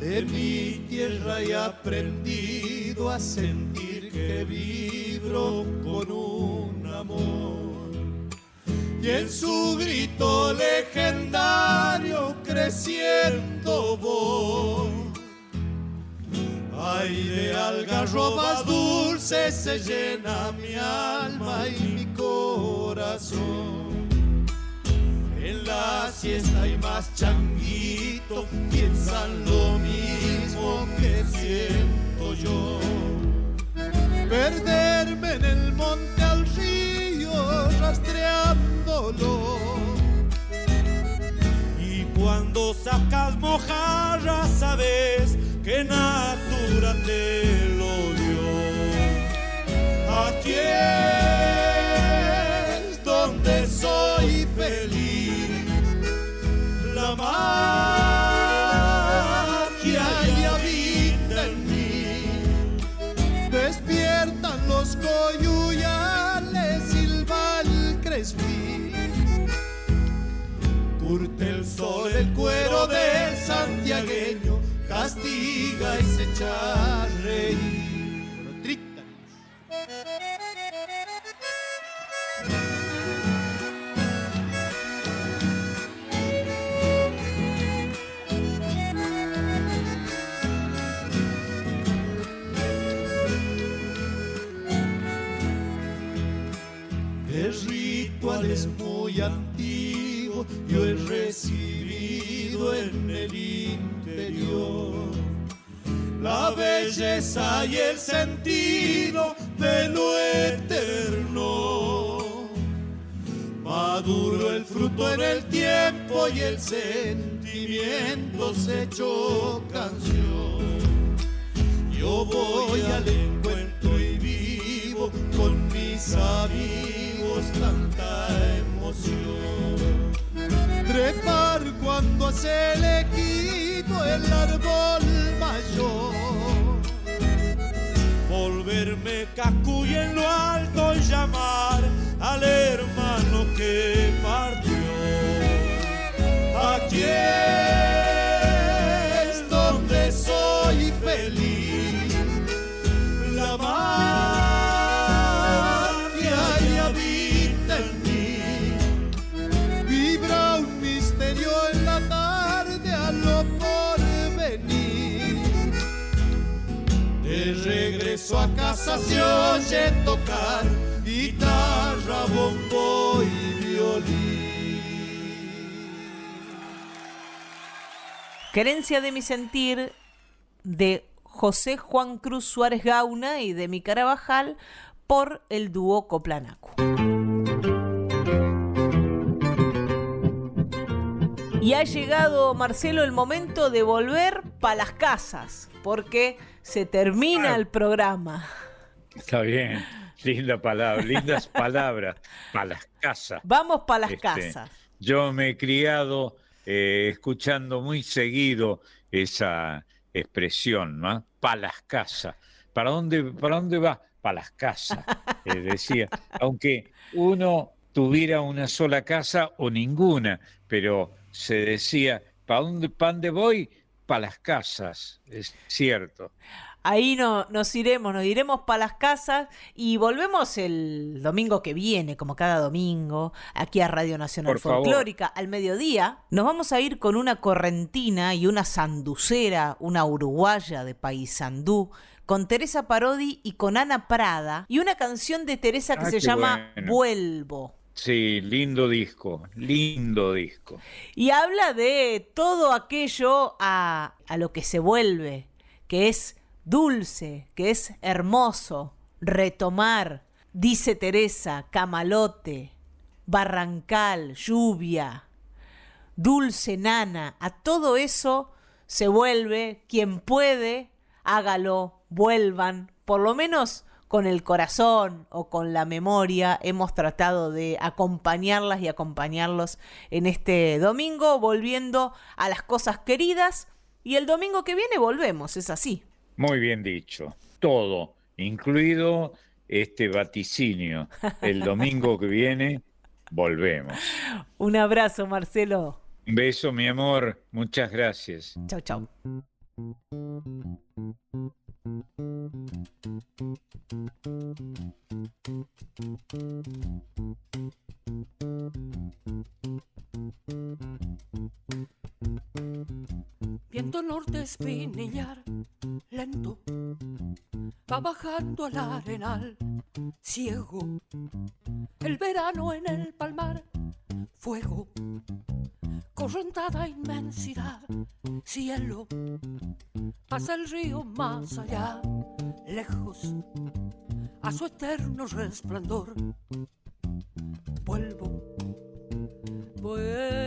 De mi tierra he a sentir que vibro con un amor. Y en su grito legendario creciendo voy. Ay, de algarrobas dulces se llena mi alma y mi corazón en la siesta hay más changuito, piensan lo mismo que Perderme en el monte al río rastreándolo. Y cuando sacas mojarra sabes que natura te lo dio. Aquí es donde soy feliz la magia los coyuyales, silba el crespí. Curte el sol el cuero del santiagueño, castiga y se yo he recibido en el interior la belleza y el sentido de lo eterno. Maduro el fruto en el tiempo y el sentimiento se echó canción. Yo voy al encuentro y vivo con mis amigos tanta emoción. Trepar cuando hace elegido el árbol mayor. Volverme cacuy en lo alto y llamar al hermano que partió. Regreso a casa se oye tocar guitarra, bombo y violín. Querencia de mi sentir de José Juan Cruz Suárez Gauna y de mi Carabajal por el dúo Coplanaco. Y ha llegado, Marcelo, el momento de volver para las casas, porque se termina el programa. Está bien, linda palabra, lindas palabras, para las casas. Vamos para las Este, casas. Yo me he criado eh, escuchando muy seguido esa expresión, ¿no? Para las casas. ¿Para dónde, ¿Para dónde va? Para las casas, eh, decía. Aunque uno tuviera una sola casa o ninguna, pero se decía, ¿para dónde, pa' dónde voy? Para las casas, es cierto. Ahí no, nos iremos, nos iremos para las casas y volvemos el domingo que viene, como cada domingo, aquí a Radio Nacional Por favor. Folclórica, al mediodía. Nos vamos a ir con una correntina y una sanducera, una uruguaya de Paysandú, con Teresa Parodi y con Ana Prada, y una canción de Teresa que Ah, se llama bueno. Vuelvo. Sí, lindo disco, lindo disco. Y habla de todo aquello a, a lo que se vuelve, que es dulce, que es hermoso, retomar, dice Teresa, camalote, barrancal, lluvia, dulce nana, a todo eso se vuelve, quien puede, hágalo, vuelvan, por lo menos con el corazón o con la memoria hemos tratado de acompañarlas y acompañarlos en este domingo, volviendo a las cosas queridas. Y el domingo que viene volvemos, es así. Muy bien dicho. Todo, incluido este vaticinio. El domingo que viene, volvemos. Un abrazo, Marcelo. Un beso, mi amor. Muchas gracias. Chau, chau. Viento norte espinillar, lento, va bajando al arenal, ciego. El verano en el palmar, fuego, correntada inmensidad, cielo. Pasa el río más allá, lejos, a su eterno resplandor. Vuelvo, vuelvo.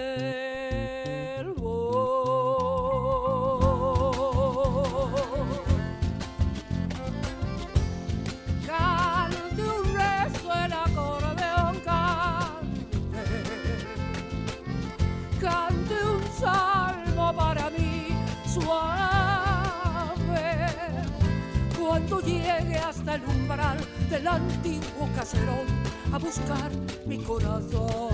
Del antiguo caserón a buscar mi corazón.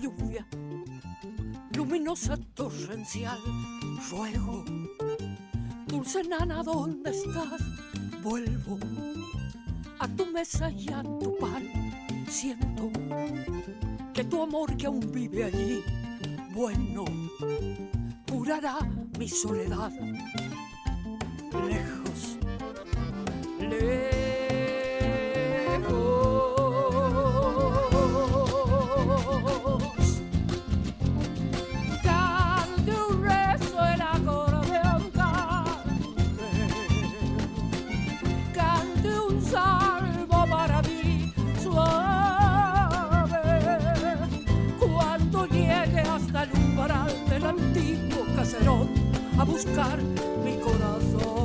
Lluvia, luminosa torrencial, ruego, dulce nana, ¿dónde estás? Vuelvo a tu mesa y a tu pan, siento que tu amor que aún vive allí, bueno, curará mi soledad, lejos, lejos. A buscar mi corazón.